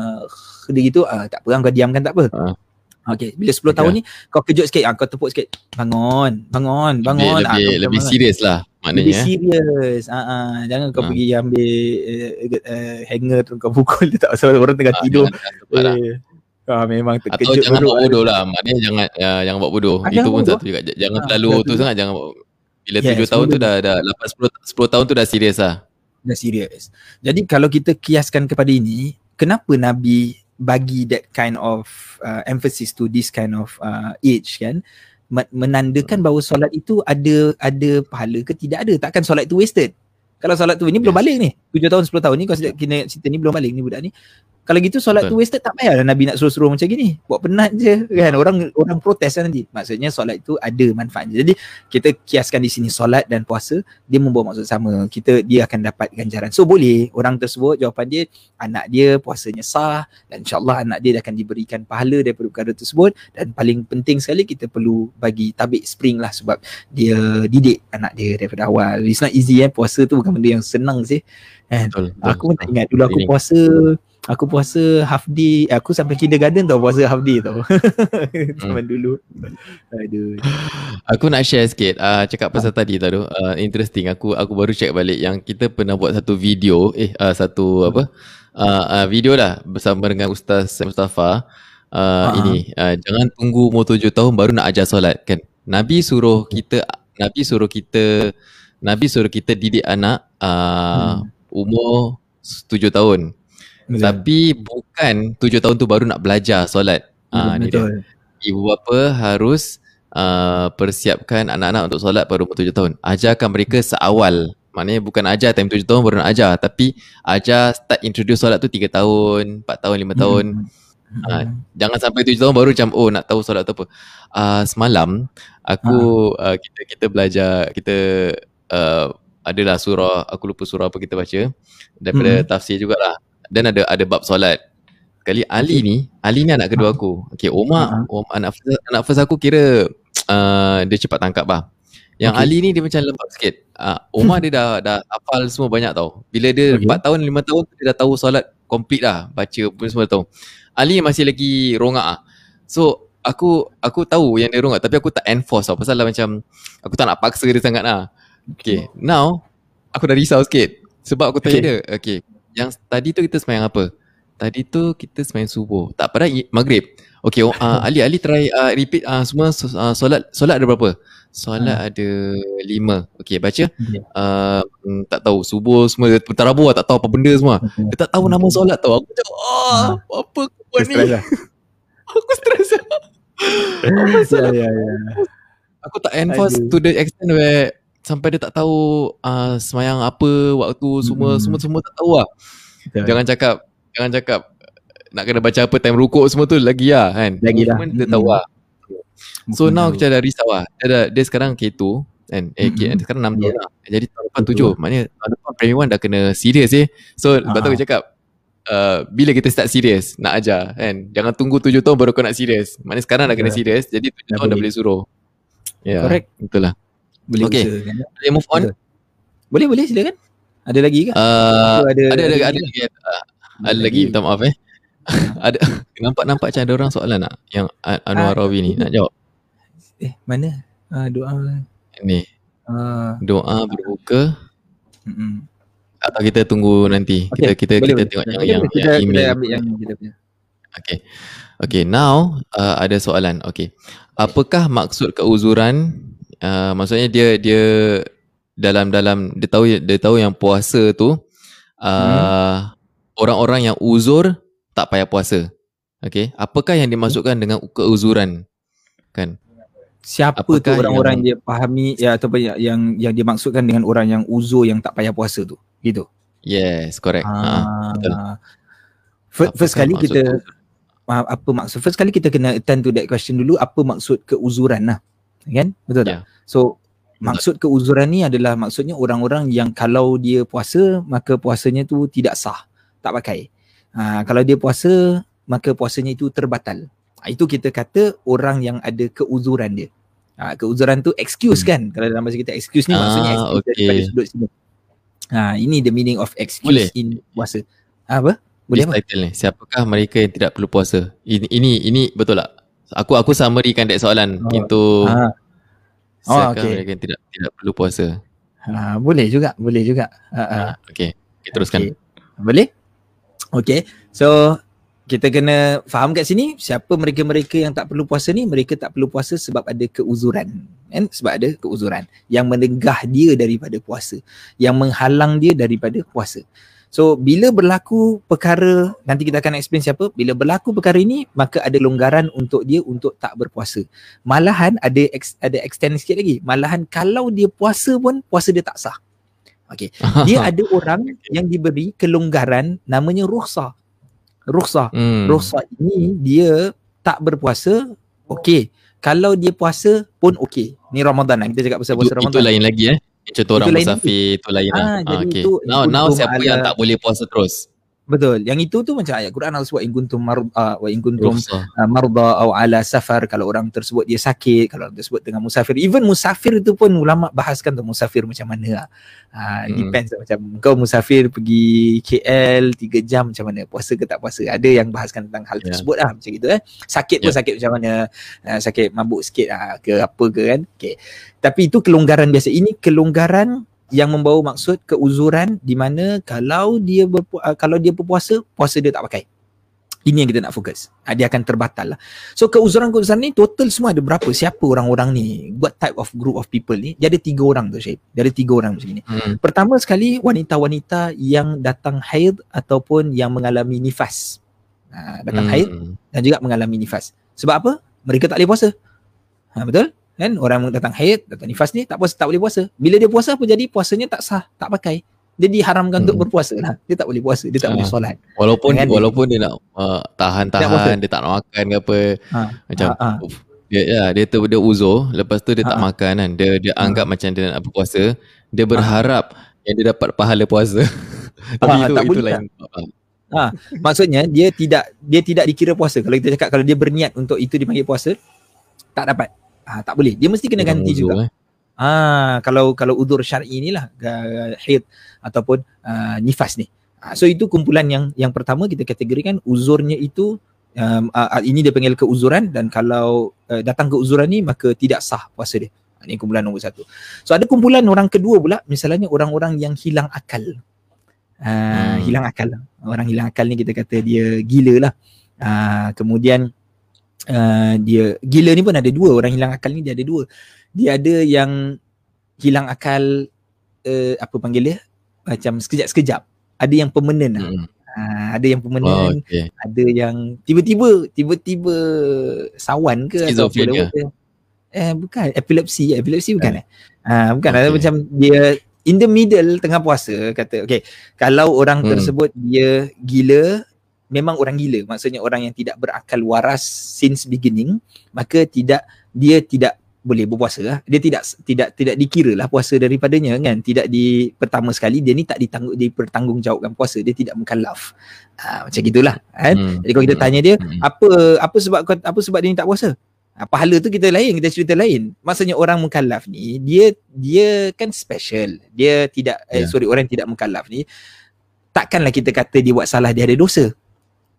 dia gitu ah, tak apa kau diamkan tak apa. Uh. Okay, bila 10 okay. tahun ni kau kejut sikit, ah, kau tepuk sikit. Bangun, bangun, bangun. Lebih, ah, lebih, lebih serius lah maknanya. Lebih serius. Ah, ah. Jangan kau ah. pergi ambil uh, uh, hanger tu kau pukul dia tak pasal orang tengah ah, tidur. Jangan, eh. Ah, memang terkejut. Atau jangan buat bodoh lah. Maknanya jangan ya, jangan buat bodoh. Ah, Itu pun satu juga. Jangan ah, terlalu tu sangat. Jangan bila yes, 7 tahun tu dah, dah 8, 10, 10 tahun tu dah serius lah. Dah serius. Jadi kalau kita kiaskan kepada ini, kenapa Nabi bagi that kind of uh, emphasis to this kind of uh, age kan? Menandakan bahawa solat itu ada ada pahala ke tidak ada? Takkan solat itu wasted? Kalau solat tu yes. belum balik ni. 7 tahun 10 tahun ni kau kena cerita ni belum balik ni budak ni kalau gitu solat Betul. tu wasted tak payahlah Nabi nak suruh-suruh macam gini. Buat penat je kan. Orang orang protes lah nanti. Maksudnya solat itu ada manfaatnya. Jadi kita kiaskan di sini solat dan puasa dia membawa maksud sama. Kita dia akan dapat ganjaran. So boleh orang tersebut jawapan dia anak dia puasanya sah dan insyaAllah anak dia akan diberikan pahala daripada perkara tersebut dan paling penting sekali kita perlu bagi tabik spring lah sebab dia didik anak dia daripada awal. It's not easy eh. Puasa tu bukan benda yang senang sih. Eh, betul, aku pun ingat dulu aku puasa aku puasa half day aku sampai kindergarten tau puasa half day tau. Zaman hmm. dulu. Aduh. Aku nak share sikit uh, cakap pasal ha. tadi tadi uh, interesting. Aku aku baru check balik yang kita pernah buat satu video eh uh, satu apa uh, uh, video lah bersama dengan ustaz Mustafa uh, ha. ini. Uh, jangan tunggu umur tujuh tahun baru nak ajar solat kan? Nabi suruh kita nabi suruh kita nabi suruh kita didik anak uh, hmm. umur tujuh tahun Betul. Tapi bukan tujuh tahun tu baru nak belajar solat. Ah, Betul. Ibu bapa harus uh, persiapkan anak-anak untuk solat pada umur tujuh tahun. Ajarkan mereka seawal. Maknanya bukan ajar time tujuh tahun baru nak ajar. Tapi ajar start introduce solat tu tiga tahun, empat tahun, lima tahun. Hmm. Uh, jangan sampai tujuh tahun baru macam oh nak tahu solat tu apa. Uh, semalam aku ha. uh, kita kita belajar kita uh, adalah surah aku lupa surah apa kita baca daripada hmm. tafsir jugalah dan ada ada bab solat. Kali Ali ni, Ali ni anak kedua aku. Okey, Omar, uh-huh. anak first, anak first aku kira uh, dia cepat tangkap bah. Yang okay. Ali ni dia macam lembab sikit. Uh, Omar dia dah dah hafal semua banyak tau. Bila dia okay. 4 tahun, 5 tahun dia dah tahu solat complete dah, baca pun semua tahu. Ali masih lagi rongak ah. So aku aku tahu yang dia rongak tapi aku tak enforce tau pasal lah macam aku tak nak paksa dia sangat lah. Okay, now aku dah risau sikit sebab aku tanya okay. dia, okay, yang tadi tu kita semayang apa? Tadi tu kita semayang subuh. Tak pada maghrib. Okay, uh, Ali Ali try uh, repeat uh, semua uh, solat solat ada berapa? Solat hmm. ada lima. Okay, baca. Uh, tak tahu subuh semua terabur lah, tak tahu apa benda semua. Dia tak tahu nama solat tau. Aku cakap, ah, apa aku buat ni? Lah. aku stres lah. ya, ya, ya. Aku tak enforce to the extent where sampai dia tak tahu uh, semayang apa waktu semua hmm. semua semua tak tahu lah. Betul. Jangan cakap jangan cakap nak kena baca apa time rukuk semua tu lagi lah kan. Lagi lah. Dia tahu lah. So now kita dah risau lah. Dia, dah, dia sekarang K2 kan. Eh mm-hmm. K, sekarang 6 tahun yeah. lah. Jadi tahun depan 7. Maknanya tahun depan primary 1 dah kena serius eh. So lepas tu aku cakap uh, bila kita start serius nak ajar kan. Jangan tunggu 7 tahun baru kau nak serius. Maknanya sekarang dah kena serius. Jadi 7 tahun dah boleh suruh. Ya. Yeah, Correct. Betul lah. Boleh okay. Kan? Boleh move on. Boleh boleh silakan. Ada lagi ke? Uh, ada, ada, ada, ada, lagi. Uh, ada lagi. Minta maaf eh. ada nampak nampak macam ada orang soalan nak yang Anwar Rawi ni nak jawab. Eh mana? Uh, doa ni. Uh, doa berbuka. Mm-mm. Atau kita tunggu nanti. Okay. Kita kita boleh, kita boleh. tengok boleh. yang, yang, kita, yang email. Kita ambil yang kita punya. Okay. Okay, now uh, ada soalan. Okay. Apakah maksud keuzuran? Uh, maksudnya dia dia dalam dalam dia tahu dia tahu yang puasa tu uh, hmm. orang-orang yang uzur tak payah puasa. Okay. Apakah yang dimasukkan dengan keuzuran? Kan? Siapa Apakah tu orang-orang yang dia fahami ya ataupun yang, yang yang dimaksudkan dengan orang yang uzur yang tak payah puasa tu? Gitu. Yes, correct. Ah, ha, betul. First, first kali kita apa maksud? First kali kita kena attend to that question dulu apa maksud keuzuran lah. Kan? Betul tak? Yeah. So maksud keuzuran ni adalah maksudnya orang-orang yang kalau dia puasa maka puasanya tu tidak sah. Tak pakai. Ha, kalau dia puasa, maka puasanya itu terbatal. Ha, itu kita kata orang yang ada keuzuran dia. Ha, keuzuran tu excuse hmm. kan? Kalau dalam bahasa kita excuse ni ah, maksudnya excuse okay. daripada sudut sini. Ha, ini the meaning of excuse Boleh. in puasa. Ha, apa? Boleh apa? Title ni. Siapakah mereka yang tidak perlu puasa? Ini ini, ini betul tak? Aku aku summary kan that soalan oh. into ha. Oh, okay. mereka yang tidak tidak perlu puasa? Ha, boleh juga, boleh juga. Ha, ha. ha okay. okay, teruskan. Okay. Boleh? Okay, so kita kena faham kat sini siapa mereka-mereka yang tak perlu puasa ni mereka tak perlu puasa sebab ada keuzuran kan sebab ada keuzuran yang menegah dia daripada puasa yang menghalang dia daripada puasa so bila berlaku perkara nanti kita akan explain siapa bila berlaku perkara ini maka ada longgaran untuk dia untuk tak berpuasa malahan ada ex, ada extend sikit lagi malahan kalau dia puasa pun puasa dia tak sah Okey. Dia ada orang yang diberi kelonggaran namanya rukhsah. Rukhsah. Hmm. Rukhsah ini dia tak berpuasa, okey. Kalau dia puasa pun okey. Ni Ramadan lah. Kita cakap pasal puasa Ramadan. Itu lain lagi eh. Contoh orang musafir itu lain lah. Ah, ah, okay. now, now siapa yang tak boleh puasa terus? Betul. Yang itu tu macam ayat Quran Allah sebut in kuntum marda uh, wa in kuntum uh, marda aw ala safar kalau orang tersebut dia sakit, kalau orang tersebut dengan musafir. Even musafir itu pun ulama bahaskan tu musafir macam mana lah. Uh, hmm. depends lah. macam kau musafir pergi KL 3 jam macam mana puasa ke tak puasa. Ada yang bahaskan tentang hal yeah. tersebut lah macam gitu eh. Sakit yeah. pun sakit macam mana. Uh, sakit mabuk sikit lah ke apa ke kan. Okay. Tapi itu kelonggaran biasa. Ini kelonggaran yang membawa maksud keuzuran di mana kalau dia berpu- uh, kalau dia berpuasa puasa dia tak pakai. Ini yang kita nak fokus. Uh, dia akan terbatal lah. So keuzuran-keuzuran ni total semua ada berapa? Siapa orang-orang ni? What type of group of people ni? Dia ada tiga orang tu Syed. Dia ada tiga orang macam ni. Hmm. pertama sekali wanita-wanita yang datang haid ataupun yang mengalami nifas. Uh, datang hmm. haid dan juga mengalami nifas. Sebab apa? Mereka tak boleh puasa. Ha, betul kan orang datang haid datang nifas ni tak puasa tak boleh puasa bila dia puasa apa jadi puasanya tak sah tak pakai dia diharamkan hmm. untuk berpuasa lah dia tak boleh puasa dia tak ha. boleh solat walaupun kan walaupun dia, dia nak uh, tahan-tahan dia tak nak makan ke apa ha. macam ha. Ha. dia ya dia tu dia uzur lepas tu dia ha. tak makan kan dia dia ha. anggap macam dia nak berpuasa dia berharap ha. yang dia dapat pahala puasa tapi ha, itu tak itu lain Ha, maksudnya dia tidak dia tidak dikira puasa. Kalau kita cakap kalau dia berniat untuk itu dipanggil puasa, tak dapat. Ah tak boleh. Dia mesti kena ganti juga. Eh. Ah kalau kalau udur syar'i inilah haid ataupun uh, nifas ni. Ah, so itu kumpulan yang yang pertama kita kategorikan uzurnya itu um, uh, ini dia panggil keuzuran dan kalau uh, datang keuzuran ni maka tidak sah puasa dia. Ini kumpulan nombor satu. So ada kumpulan orang kedua pula misalnya orang-orang yang hilang akal. Uh, hmm. hilang akal. Orang hilang akal ni kita kata dia gila lah. Uh, kemudian uh, dia gila ni pun ada dua orang hilang akal ni dia ada dua dia ada yang hilang akal uh, apa panggil dia macam sekejap-sekejap ada yang permanent lah. Hmm. Ha, ada yang permanent, oh, okay. ada yang tiba-tiba tiba-tiba sawan ke atau apa Eh bukan epilepsi, epilepsi bukan eh. Ha, bukan okay. ada macam dia in the middle tengah puasa kata okay kalau orang hmm. tersebut dia gila memang orang gila maksudnya orang yang tidak berakal waras since beginning maka tidak dia tidak boleh berpuasa lah. Dia tidak tidak tidak dikira lah puasa daripadanya kan. Tidak di pertama sekali dia ni tak ditanggung dipertanggungjawabkan puasa. Dia tidak mukallaf. Ha, macam gitulah kan. Hmm. Jadi kalau kita tanya dia hmm. apa apa sebab apa sebab dia ni tak puasa? Ha, pahala tu kita lain, kita cerita lain. Maksudnya orang mukallaf ni dia dia kan special. Dia tidak yeah. eh, ya. sorry orang yang tidak mukallaf ni takkanlah kita kata dia buat salah dia ada dosa.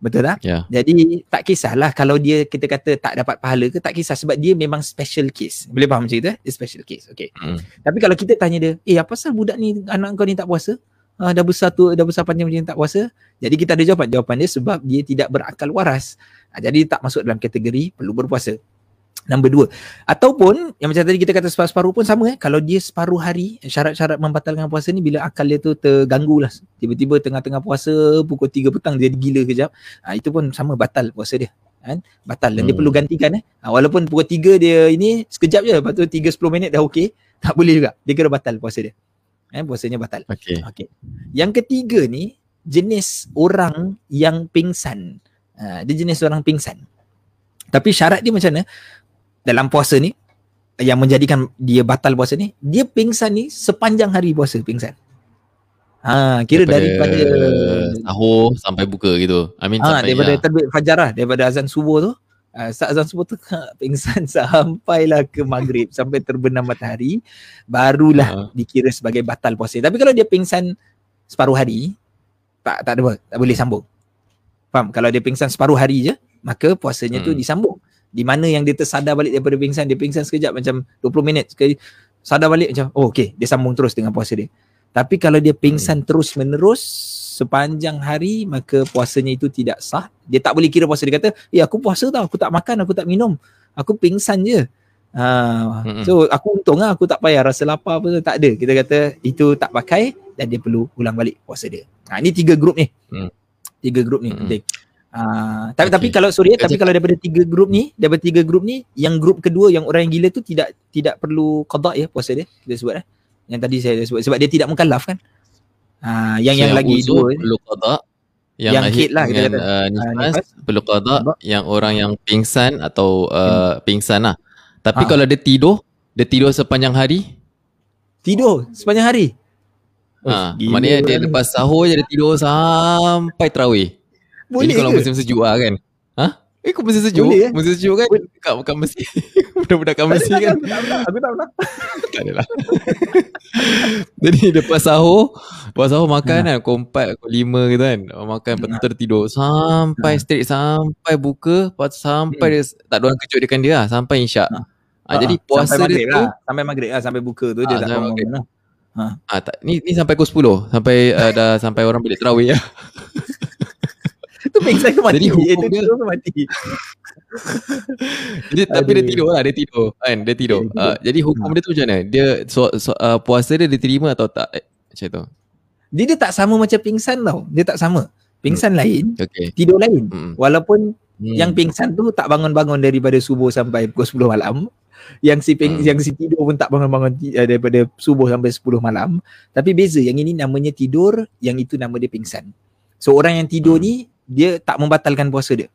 Betul tak? Yeah. Jadi tak kisahlah kalau dia kita kata tak dapat pahala ke tak kisah sebab dia memang special case. Boleh faham macam itu eh? Dia special case. Okay. Mm. Tapi kalau kita tanya dia, eh apa pasal budak ni anak kau ni tak puasa? Ah, dah besar tu, dah besar panjang macam ni tak puasa? Jadi kita ada jawapan. Jawapan dia sebab dia tidak berakal waras. Ah, jadi tak masuk dalam kategori perlu berpuasa. Number dua. Ataupun yang macam tadi kita kata separuh-separuh pun sama eh. Kalau dia separuh hari, syarat-syarat membatalkan puasa ni bila akal dia tu terganggu lah. Tiba-tiba tengah-tengah puasa, pukul 3 petang dia gila kejap. Ha, itu pun sama batal puasa dia. Kan? Batal dan hmm. dia perlu gantikan eh. Ha, walaupun pukul 3 dia ini sekejap je. Lepas tu 3-10 minit dah okey. Tak boleh juga. Dia kira batal puasa dia. Eh, puasanya batal. Okay. okay. Yang ketiga ni, jenis orang yang pingsan. Ha, dia jenis orang pingsan. Tapi syarat dia macam mana? Dalam puasa ni yang menjadikan dia batal puasa ni dia pingsan ni sepanjang hari puasa pingsan. Ha kira daripada, daripada sahur sampai buka gitu. I mean ha, daripada ya. terbit fajar lah daripada azan subuh tu. Uh, azan subuh tu pingsan sampailah ke maghrib sampai terbenam matahari barulah uh dikira sebagai batal puasa. Tapi kalau dia pingsan separuh hari tak tak ada tak boleh sambung. Faham? Kalau dia pingsan separuh hari je maka puasanya hmm. tu disambung di mana yang dia tersadar balik daripada pingsan dia pingsan sekejap macam 20 minit sekali sadar balik macam oh okey. Dia sambung terus dengan puasa dia. Tapi kalau dia pingsan hmm. terus menerus sepanjang hari maka puasanya itu tidak sah. Dia tak boleh kira puasa. Dia kata eh aku puasa tau. Aku tak makan aku tak minum. Aku pingsan je. Ha, hmm. so aku untung lah. Aku tak payah rasa lapar apa tak ada. Kita kata itu tak pakai dan dia perlu ulang balik puasa dia. Ha, ini tiga grup ni. Hmm. tiga grup ni hmm. penting Uh, tapi okay. tapi kalau sorry tapi kalau daripada tiga grup ni daripada tiga grup ni yang grup kedua yang orang yang gila tu tidak tidak perlu qada ya puasa dia kita sebut eh. Yang tadi saya sebut sebab dia tidak mukallaf kan? Uh, yang so yang, yang lagi dua perlu qada yang, yang hit lah kita kata uh, nifas, uh, nifas perlu qada yang orang yang pingsan atau uh, hmm. pingsan lah. Tapi ha. kalau dia tidur dia tidur sepanjang hari? Tidur sepanjang hari? Ha, maknanya dia lepas sahur je dia tidur sampai tarawih. Boleh Ini kalau ke? musim sejuk lah kan Ha? Eh kau musim sejuk? Boleh, eh? Musim sejuk kan? Boleh. Bukan, bukan mesti Budak-budak kan mesti kan Aku tak pernah Tak adalah Jadi lepas sahur Lepas sahur makan ha. kan Kau empat, kau lima gitu kan Makan ha. betul tidur Sampai ha. straight Sampai buka Lepas sampai hmm. dia Tak ada orang kejutkan dia lah Sampai insyak ha. Ha, jadi puasa sampai dia tu lah. Sampai maghrib lah Sampai buka tu ha, dia tak bangun lah. Ha. Ha, tak, ni, ni sampai pukul 10 Sampai uh, dah sampai orang balik terawih lah Itu pingsan ke mati. Jadi hukum dia ke mati. jadi tapi dia tidur lah, dia tidur kan, dia tidur. Uh, jadi hukum dia tu macam mana? Dia so, so, uh, puasa dia diterima atau tak? Eh, macam tu. Dia, dia tak sama macam pingsan tau. Dia tak sama. Pingsan hmm. lain, okay. tidur lain. Hmm. Walaupun hmm. yang pingsan tu tak bangun-bangun daripada subuh sampai pukul 10 malam. Yang si ping, hmm. yang si tidur pun tak bangun-bangun uh, daripada subuh sampai 10 malam. Tapi beza, yang ini namanya tidur, yang itu nama dia pingsan. So orang yang tidur hmm. ni dia tak membatalkan puasa dia.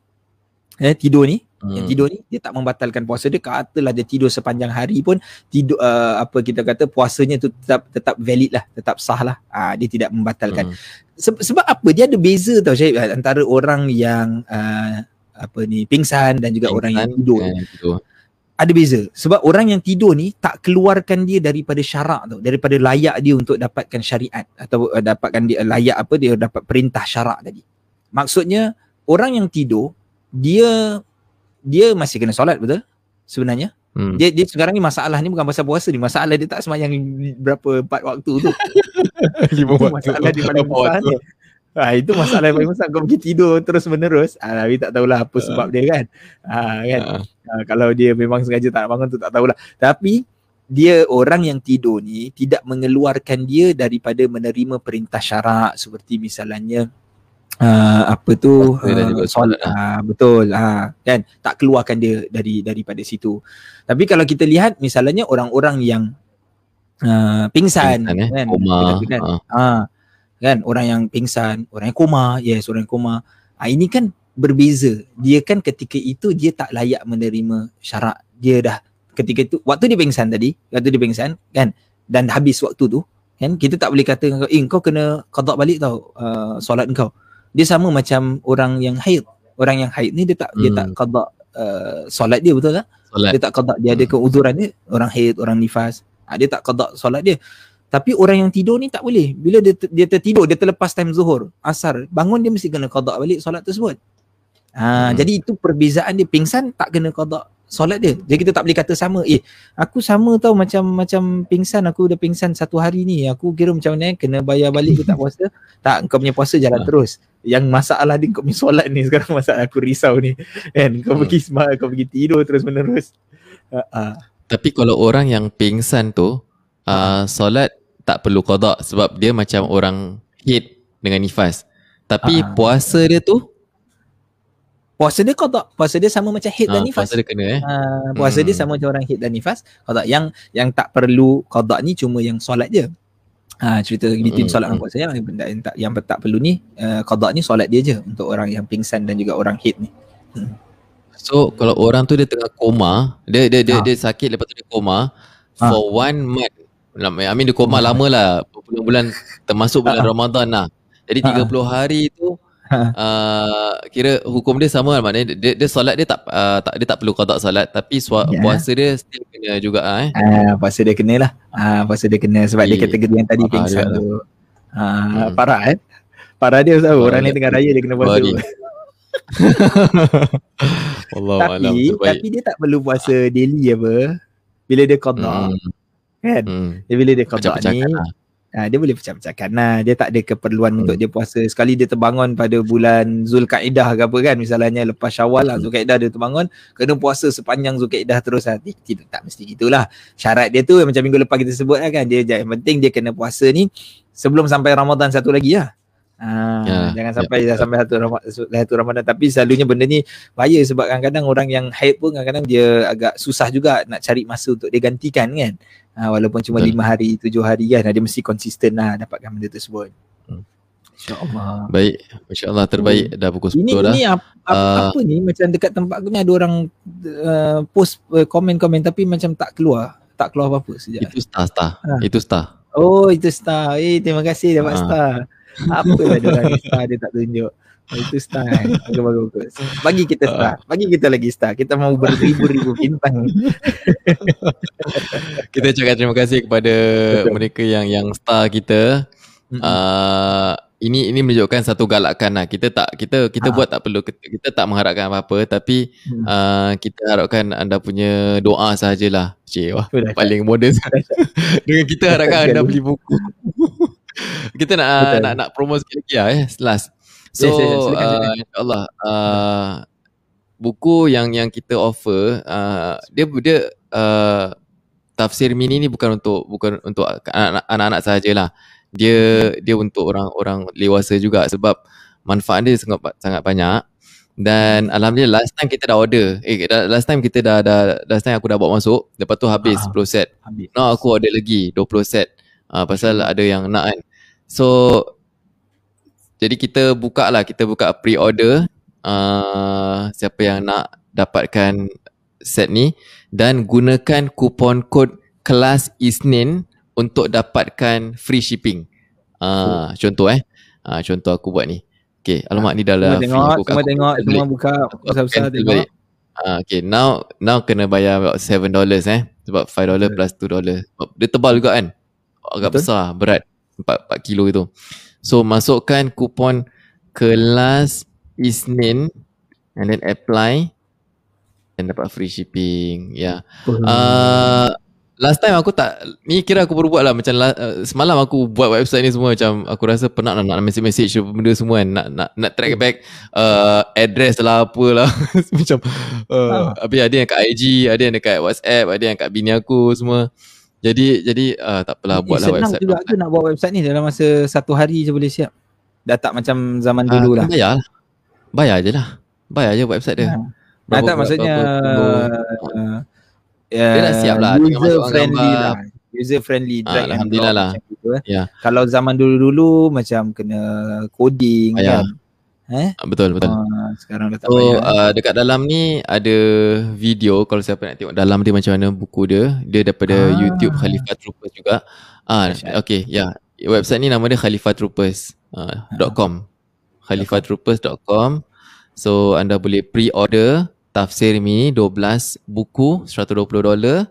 Eh tidur ni, hmm. yang tidur ni dia tak membatalkan puasa dia. Katalah dia tidur sepanjang hari pun tidur uh, apa kita kata puasanya tu tetap tetap valid lah, tetap sah lah. Uh, dia tidak membatalkan. Hmm. Se- sebab apa? Dia ada beza tau Syed antara orang yang uh, apa ni pingsan dan juga pingsan, orang yang tidur. Tidur. Ada beza sebab orang yang tidur ni tak keluarkan dia daripada syarak tu, daripada layak dia untuk dapatkan syariat atau uh, dapatkan dia layak apa dia dapat perintah syarak tadi. Maksudnya orang yang tidur dia dia masih kena solat betul? Sebenarnya. Hmm. Dia dia sekarang ni masalah ni bukan pasal puasa ni. Masalah dia tak sembahyang berapa empat waktu tu. Lima waktu. Masalah dia paling besar ni. Ha, itu masalah yang paling besar. Kau pergi tidur terus menerus. Ha, tapi tak tahulah apa sebab uh. dia kan. Ha, kan? Uh. Ha, kalau dia memang sengaja tak nak bangun tu tak tahulah. Tapi dia orang yang tidur ni tidak mengeluarkan dia daripada menerima perintah syarak seperti misalnya uh, apa tu? Uh, solat uh, betul. Uh, kan? Tak keluarkan dia dari daripada situ. Tapi kalau kita lihat misalnya orang-orang yang uh, pingsan, pingsan eh? kan? Koma. Kan? Uh. Uh, kan? Orang yang pingsan orang yang koma. Yes orang yang koma. Uh, ini kan berbeza. Dia kan ketika itu dia tak layak menerima syarak. Dia dah ketika itu waktu dia pingsan tadi waktu dia pingsan kan? Dan habis waktu tu kan? Kita tak boleh kata eh kau kena qada balik tau uh, solat kau dia sama macam orang yang haid orang yang haid ni dia tak hmm. dia tak hmm. qada uh, solat dia betul tak solat. dia tak qada dia ada hmm. keuzuran dia orang haid orang nifas uh, dia tak qada solat dia tapi orang yang tidur ni tak boleh bila dia dia tertidur dia terlepas time zuhur asar bangun dia mesti kena qada balik solat tersebut Ha, hmm. Jadi itu perbezaan dia pingsan tak kena qada solat dia. Jadi kita tak boleh kata sama. Eh, aku sama tau macam macam pingsan. Aku dah pingsan satu hari ni. Aku kira macam mana kena bayar balik ke tak puasa. Tak, kau punya puasa jalan ha. terus. Yang masalah dia kau punya solat ni sekarang masalah aku risau ni. Kan, kau hmm. pergi semak, kau pergi tidur terus menerus. Ha, ha. Tapi kalau orang yang pingsan tu, uh, solat tak perlu qada sebab dia macam orang hit dengan nifas. Tapi ha. puasa dia tu puasa dia qada puasa dia sama macam dan ha, nifas puasa dia kena eh ha, puasa hmm. dia sama macam orang hid dan nifas qada yang yang tak perlu qada ni cuma yang solat je ha cerita between hmm. solat puasa yang benda yang tak yang tak perlu ni uh, qada ni solat dia je untuk orang yang pingsan dan juga orang hid ni hmm. so kalau orang tu dia tengah koma dia dia dia, ha. dia sakit lepas tu dia koma ha. for one month I mean dia koma hmm. lama lah bulan-bulan termasuk bulan ha. Ramadan lah jadi 30 ha. hari tu uh, kira hukum dia sama lah maknanya dia, dia solat dia tak uh, tak dia tak perlu qada solat tapi swa, yeah. puasa dia still kena juga ah eh. Uh, puasa dia kena lah. Ah uh, puasa dia kena sebab yeah. dia kategori yang tadi pingsan tu. Ah uh, hmm. parah eh. Parah dia tahu orang ni tengah raya dia kena puasa. Allah tapi, tapi dia tak perlu puasa daily apa bila dia qada. Hmm. Kan? Hmm. Bila dia qada ni lah. Ha, dia boleh pecah-pecahkan lah. Dia tak ada keperluan hmm. untuk dia puasa. Sekali dia terbangun pada bulan Zulkaidah ke apa kan. Misalnya lepas syawal lah hmm. Zulkaidah dia terbangun. Kena puasa sepanjang Zulkaidah terus lah. Tidak, tak mesti gitulah. Syarat dia tu macam minggu lepas kita sebut lah kan. Dia, yang penting dia kena puasa ni sebelum sampai Ramadan satu lagi lah. Ha, ya, jangan sampai ya, dah sampai satu Ramadan, satu Ramadan tapi selalunya benda ni bahaya sebab kadang-kadang orang yang haid pun kadang-kadang dia agak susah juga nak cari masa untuk dia gantikan kan ha, walaupun cuma lima hari tujuh hari kan dia mesti konsisten lah dapatkan benda tersebut. Hmm. InsyaAllah. Baik. InsyaAllah terbaik hmm. Dah pukul 10 ini, dah. Ini apa, uh, apa ni? Macam dekat tempat aku ni Ada orang uh, Post uh, komen-komen Tapi macam tak keluar. Tak keluar apa-apa sejak. Itu star star. Ha. Itu star. Oh itu star. Eh terima kasih dapat ha. star. Apa lah dia lagi star dia tak tunjuk. Itu star kan. Bagus, bagus, bagus. Bagi kita star. Bagi kita lagi star. Kita mau beribu-ribu bintang. kita cakap terima kasih kepada Betul. mereka yang yang star kita. Mm-hmm. Uh, ini ini menunjukkan satu galakan lah. Kita tak kita kita ha. buat tak perlu kita, kita tak mengharapkan apa-apa tapi hmm. uh, kita harapkan anda punya doa sajalah. Cik wah paling moden. Dengan kita harapkan anda beli buku. kita nak uh, nak nak promo sikit lagi lah eh last. So yes, yes, yes. Uh, insyaallah uh, buku yang yang kita offer uh, dia dia uh, tafsir mini ni bukan untuk bukan untuk anak-anak sajalah dia dia untuk orang-orang dewasa juga sebab manfaat dia sangat sangat banyak. Dan alhamdulillah last time kita dah order. Eh last time kita dah dah last time aku dah bawa masuk lepas tu habis uh, 10 set. Habis. now aku order lagi 20 set. Uh, pasal ada yang nak kan. So jadi kita buka lah kita buka pre-order uh, siapa yang nak dapatkan set ni dan gunakan kupon kod kelas Isnin untuk dapatkan free shipping. Ah, uh, contoh eh. Uh, contoh aku buat ni. Okay, alamak ni dah lah free tengok, aku. Semua tengok, semua buka besar-besar tengok. Ah, uh, okay, now now kena bayar about $7 eh. Sebab $5 plus $2. Dia tebal juga kan. Agak Betul? besar, berat. 4, 4 kilo itu. So, masukkan kupon kelas Isnin and then apply and dapat free shipping. Ya. Yeah. Uh, last time aku tak ni kira aku baru buat lah macam uh, semalam aku buat website ni semua macam aku rasa penat nak nak message message benda semua kan nak nak nak track back uh, address lah apalah macam uh, ah. ada yang kat IG ada yang dekat WhatsApp ada yang kat bini aku semua jadi jadi uh, tak apalah buat lah website juga tu nak buat website ni dalam masa satu hari je boleh siap Dah tak macam zaman uh, dulu lah. Bayar lah. Bayar je lah. Bayar je website dia. Uh. Berapa, tak maksudnya uh, dia dah siap lah. User friendly lah. User friendly. Uh, Alhamdulillah lah. Gitu, eh. yeah. Kalau zaman dulu-dulu macam kena coding bayar. kan. Eh? Betul betul. Uh, sekarang dah tak so, payah. Uh, dekat dalam ni ada video kalau siapa nak tengok dalam dia macam mana buku dia. Dia daripada ah. YouTube Khalifah Troopers juga. Ah uh, okey ya. Yeah. Website ni nama dia khalifatroopers.com. Uh, .com. khalifatroopers.com. So anda boleh pre-order tafsir ni 12 buku 120 dolar.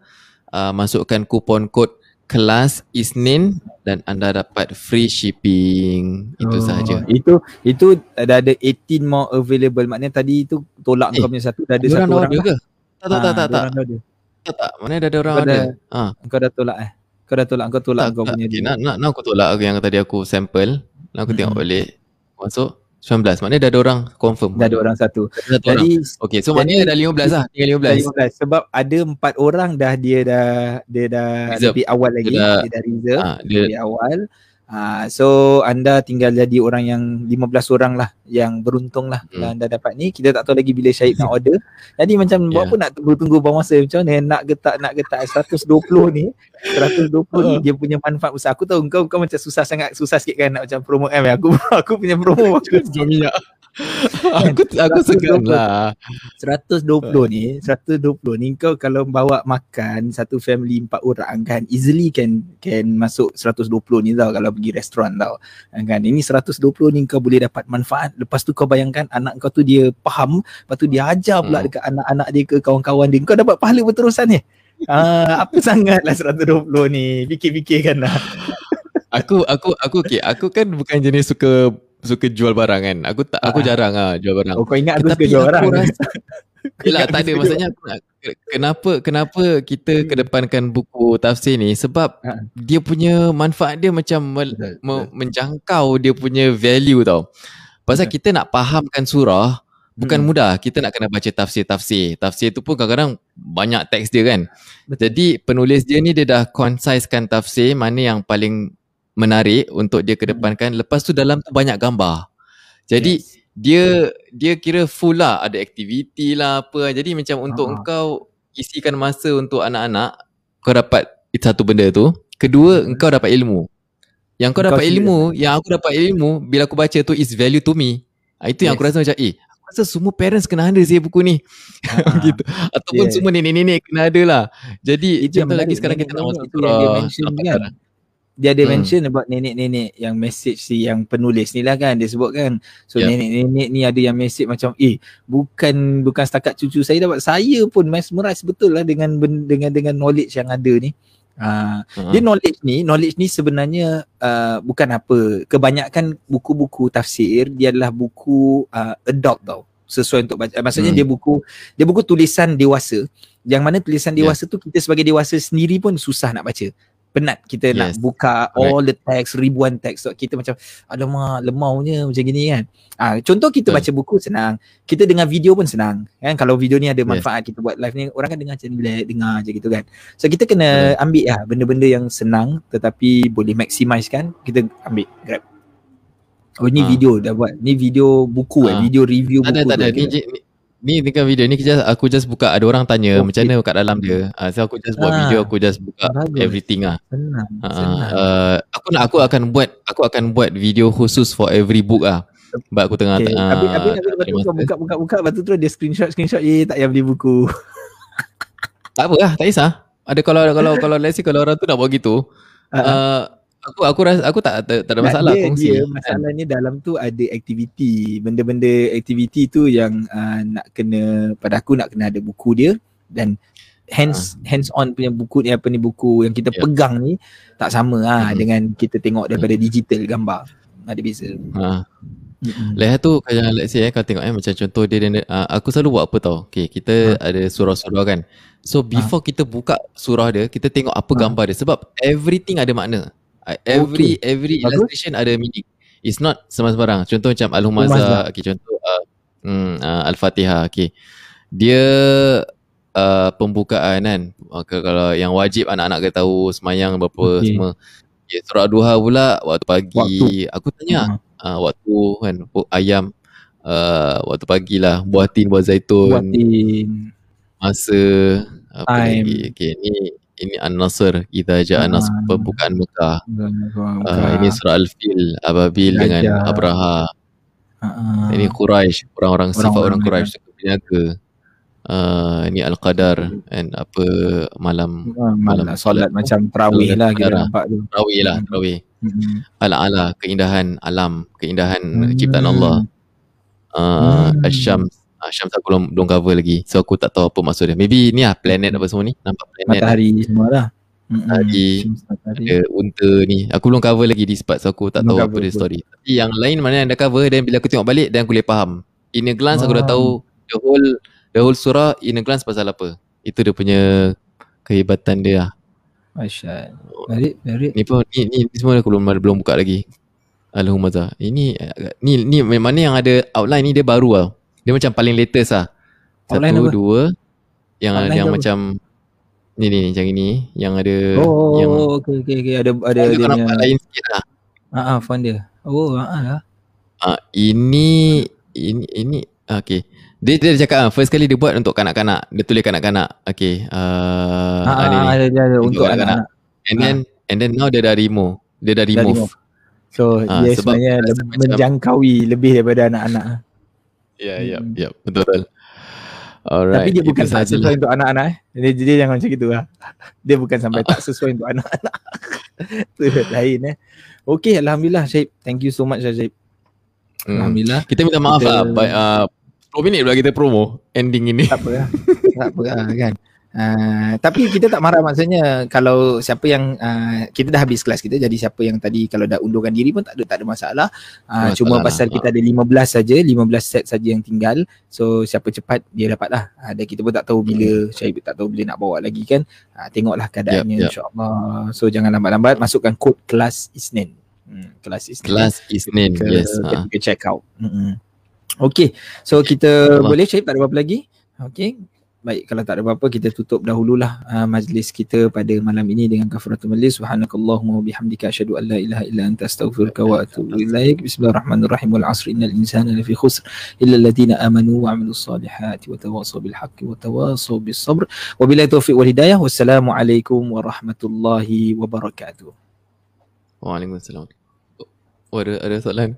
Uh, masukkan kupon kod kelas Isnin dan anda dapat free shipping itu oh, sahaja. Itu itu ada ada 18 more available maknanya tadi itu tolak eh, kau punya satu dah ada satu orang. Ke? Tak tak tak tak tak. Tak tak mana dah ada orang kau ada. Ha. Kau dah tolak eh. Kau dah tolak kau tolak tak, kau tak, punya. Okay, nak nak nak aku tolak yang tadi aku sample. Nak aku hmm. tengok balik. Masuk 19. Maknanya dah ada orang confirm. Dah ada orang satu. Satu jadi orang. Okay, so maknanya dah 15 lah. Tinggal 15. 15. Sebab ada empat orang dah dia dah dia dah reserve. lebih awal lagi. Dia dah, dia dah reserve. Ha, dia, lebih awal. Uh, so anda tinggal jadi orang yang 15 orang lah yang beruntung lah hmm. anda dapat ni. Kita tak tahu lagi bila Syahid nak order. Jadi macam yeah. buat apa nak tunggu-tunggu bawang masa macam mana nak getak nak getak 120 ni? 120 ni dia punya manfaat besar. Aku tahu kau kau macam susah sangat susah sikit kan nak macam promo M aku aku punya promo aku jual minyak aku aku segan lah. 120 ni 120 ni kau kalau bawa makan satu family empat orang kan easily can can masuk 120 ni tau kalau pergi restoran tau. Kan? Ini 120 ni kau boleh dapat manfaat. Lepas tu kau bayangkan anak kau tu dia faham lepas tu dia ajar pula hmm. dekat anak-anak dia ke kawan-kawan dia kau dapat pahala berterusan ni. Ah, apa sangatlah 120 ni fikir-fikir kan lah aku aku aku okey aku kan bukan jenis suka suka jual barang kan. Aku tak aku ah. jarang ah jual barang. Oh, kau ingat aku Tetapi suka jual barang. Rasa, Yelah tak ada maksudnya kenapa kenapa kita kedepankan buku tafsir ni sebab ha. dia punya manfaat dia macam me, me, menjangkau dia punya value tau. Pasal ha. kita nak fahamkan surah bukan hmm. mudah. Kita nak kena baca tafsir-tafsir. Tafsir tu pun kadang-kadang banyak teks dia kan. Betul. Jadi penulis dia ni dia dah concisekan tafsir mana yang paling menarik untuk dia kedepankan. Lepas tu dalam tu banyak gambar. Jadi yes. dia dia kira full lah ada aktiviti lah apa. Jadi macam untuk uh-huh. engkau isikan masa untuk anak-anak kau dapat satu benda tu. Kedua uh-huh. engkau dapat ilmu. Yang kau, dapat ilmu, yang aku dapat ilmu bila aku baca tu is value to me. Ha, itu yes. yang aku rasa macam eh aku rasa semua parents kena ada sih buku ni. Uh-huh. gitu. Ataupun yeah. semua nenek-nenek kena ada lah. Jadi itu lagi sekarang kita nak masuk dia ada hmm. mention about nenek-nenek yang message si yang penulis ni lah kan dia sebut kan so yeah. nenek-nenek ni ada yang message macam eh bukan bukan setakat cucu saya dapat saya pun mesmerize betul lah dengan dengan dengan knowledge yang ada ni uh, uh-huh. dia knowledge ni knowledge ni sebenarnya uh, bukan apa kebanyakan buku-buku tafsir dia adalah buku uh, adult tau sesuai untuk baca maksudnya hmm. dia buku dia buku tulisan dewasa yang mana tulisan ya. dewasa yeah. tu kita sebagai dewasa sendiri pun susah nak baca penat kita yes. nak buka all the text ribuan text so, kita macam alamak lemaunya macam gini kan ah contoh kita baca buku senang kita dengar video pun senang kan kalau video ni ada manfaat yes. kita buat live ni orang kan dengar macam relax dengar je gitu kan so kita kena yes. ambil lah benda-benda yang senang tetapi boleh maximize kan kita ambil grab Oh ni ha. video dah buat. Ni video buku ha. eh, video review buku. Tak ada, tak ada. Ni, ni dengan video ni kita aku just buka ada orang tanya okay. macam mana kat dalam dia. Uh, so aku just buat ha. video aku just buka Bagus. everything ah. Senang. Uh, senang. Uh, aku nak aku akan buat aku akan buat video khusus for every book ah. Sebab aku tengah okay. tengah Habis habis habis buka buka buka lepas tu terus dia screenshot screenshot ye tak payah beli buku. tak apa lah, tak kisah. Ada kalau kalau kalau let's say kalau orang tu nak buat gitu. Uh, uh, aku aku rasa aku tak tak, tak ada masalah dia, kongsi. Dia, masalahnya kan. dalam tu ada aktiviti, benda-benda aktiviti tu yang uh, nak kena pada aku nak kena ada buku dia dan hands uh. hands on punya buku ni apa ni buku yang kita yeah. pegang ni tak sama ah uh, dengan kita tengok daripada uh. digital gambar. Ada beza. Mm-hmm. Lepas tu kalau let's say eh, kau tengok eh macam contoh dia, dia uh, aku selalu buat apa tau. Okay kita ha. ada surah-surah kan. So before ha. kita buka surah dia kita tengok apa ha. gambar dia sebab everything ada makna. Every okay. every Bagus. illustration ada meaning. It's not sembarang. Contoh macam Al-Humaza, okay, contoh uh, hmm, uh, Al-Fatihah, okay. Dia uh, pembukaan kan. Okay, kalau yang wajib anak-anak kita tahu semayang berapa okay. semua. Okay, surah Duha pula waktu pagi. Waktu. Aku tanya, uh-huh. uh, waktu kan ayam uh, waktu pagi lah buah tin buah zaitun buah tin masa apa Time. lagi okay, ni ini An-Nasr kita aja uh, An-Nasr pembukaan Mekah. Uh, ini surah Al-Fil Ababil dengan Abraha. Uh, ini Quraisy orang-orang sifat orang Quraisy suka berniaga. Uh, ini Al-Qadar and apa malam uh, malam, malam solat macam tarawih lah kita nampak tu. Tarawih lah tarawih mm-hmm. ala-ala keindahan alam keindahan mm-hmm. ciptaan Allah. Uh, mm-hmm. Asyams Ah, Syams aku belum, belum cover lagi. So aku tak tahu apa maksud dia. Maybe ni lah planet apa semua ni. Nampak planet Matahari lah. semua lah. Matahari. Ada unta ni. Aku belum cover lagi di spot So aku tak belum tahu apa dia story. Tapi yang lain mana yang dah cover Dan bila aku tengok balik Dan aku boleh faham. In a glance wow. aku dah tahu The whole The whole surah In a glance pasal apa. Itu dia punya Kehebatan dia lah. Masya Merit, merit. Ni pun ni, ni, ni semua aku belum, belum buka lagi. Alhamdulillah. Ini ni, ni mana yang ada outline ni dia baru lah dia macam paling latest lah. Satu, apa? dua. Yang Online yang macam ni ni macam ini yang ada oh, yang okey okey okey ada ada dia punya lain sikit lah. Ha ah fun dia. Oh ha ah. Ah ini ini ini okey. Dia dia cakap ah first kali dia buat untuk kanak-kanak. Dia tulis kanak-kanak. Okey. Uh, ah, ah, ada dia ada untuk kanak-kanak. And then ah. and then now dia dah remove. Dia dah remove. remove. So ah, dia sebenarnya menjangkaui lebih daripada anak-anak. Ya, ya, hmm. ya, betul. Alright. Tapi dia bukan tak sesuai untuk anak-anak eh. Dia, dia jangan macam gitu lah. Dia bukan sampai tak sesuai untuk anak-anak. Itu lain eh. Okay, Alhamdulillah Syed. Thank you so much Syed. Hmm. Alhamdulillah. Kita minta maaf kita... lah. By, uh, 10 minit pula kita promo ending ini. Tak apa lah. tak apa lah kan. Uh, tapi kita tak marah maksudnya kalau siapa yang uh, kita dah habis kelas kita jadi siapa yang tadi kalau dah undurkan diri pun tak ada tak ada masalah. Uh, cuma pasal lah. kita ada 15 saja, 15 set saja yang tinggal. So siapa cepat dia dapat lah. Uh, dan kita pun tak tahu bila hmm. Syahid tak tahu bila nak bawa lagi kan. Uh, tengoklah keadaannya yep, yep. insya-Allah. So jangan lambat-lambat masukkan kod kelas Isnin. Hmm, kelas Isnin. Kelas Isnin. Ke, yes. Kita uh. check out. Mm-hmm. Okay. So kita boleh Syahid tak ada apa lagi? Okay. Baik, kalau tak ada apa-apa kita tutup dahululah uh, majlis kita pada malam ini dengan kafaratul majlis. Subhanakallahumma wa bihamdika asyhadu an la ilaha illa anta astaghfiruka wa atubu ilaik. Bismillahirrahmanirrahim. Wal 'asri innal insana lafi khusr illa alladziina amanu wa 'amilus solihati wa tawassaw bil haqqi wa tawassaw bis sabr. Wa billahi taufiq wal hidayah. Wassalamu alaikum warahmatullahi wabarakatuh. Waalaikumsalam. Oh, ada ada soalan.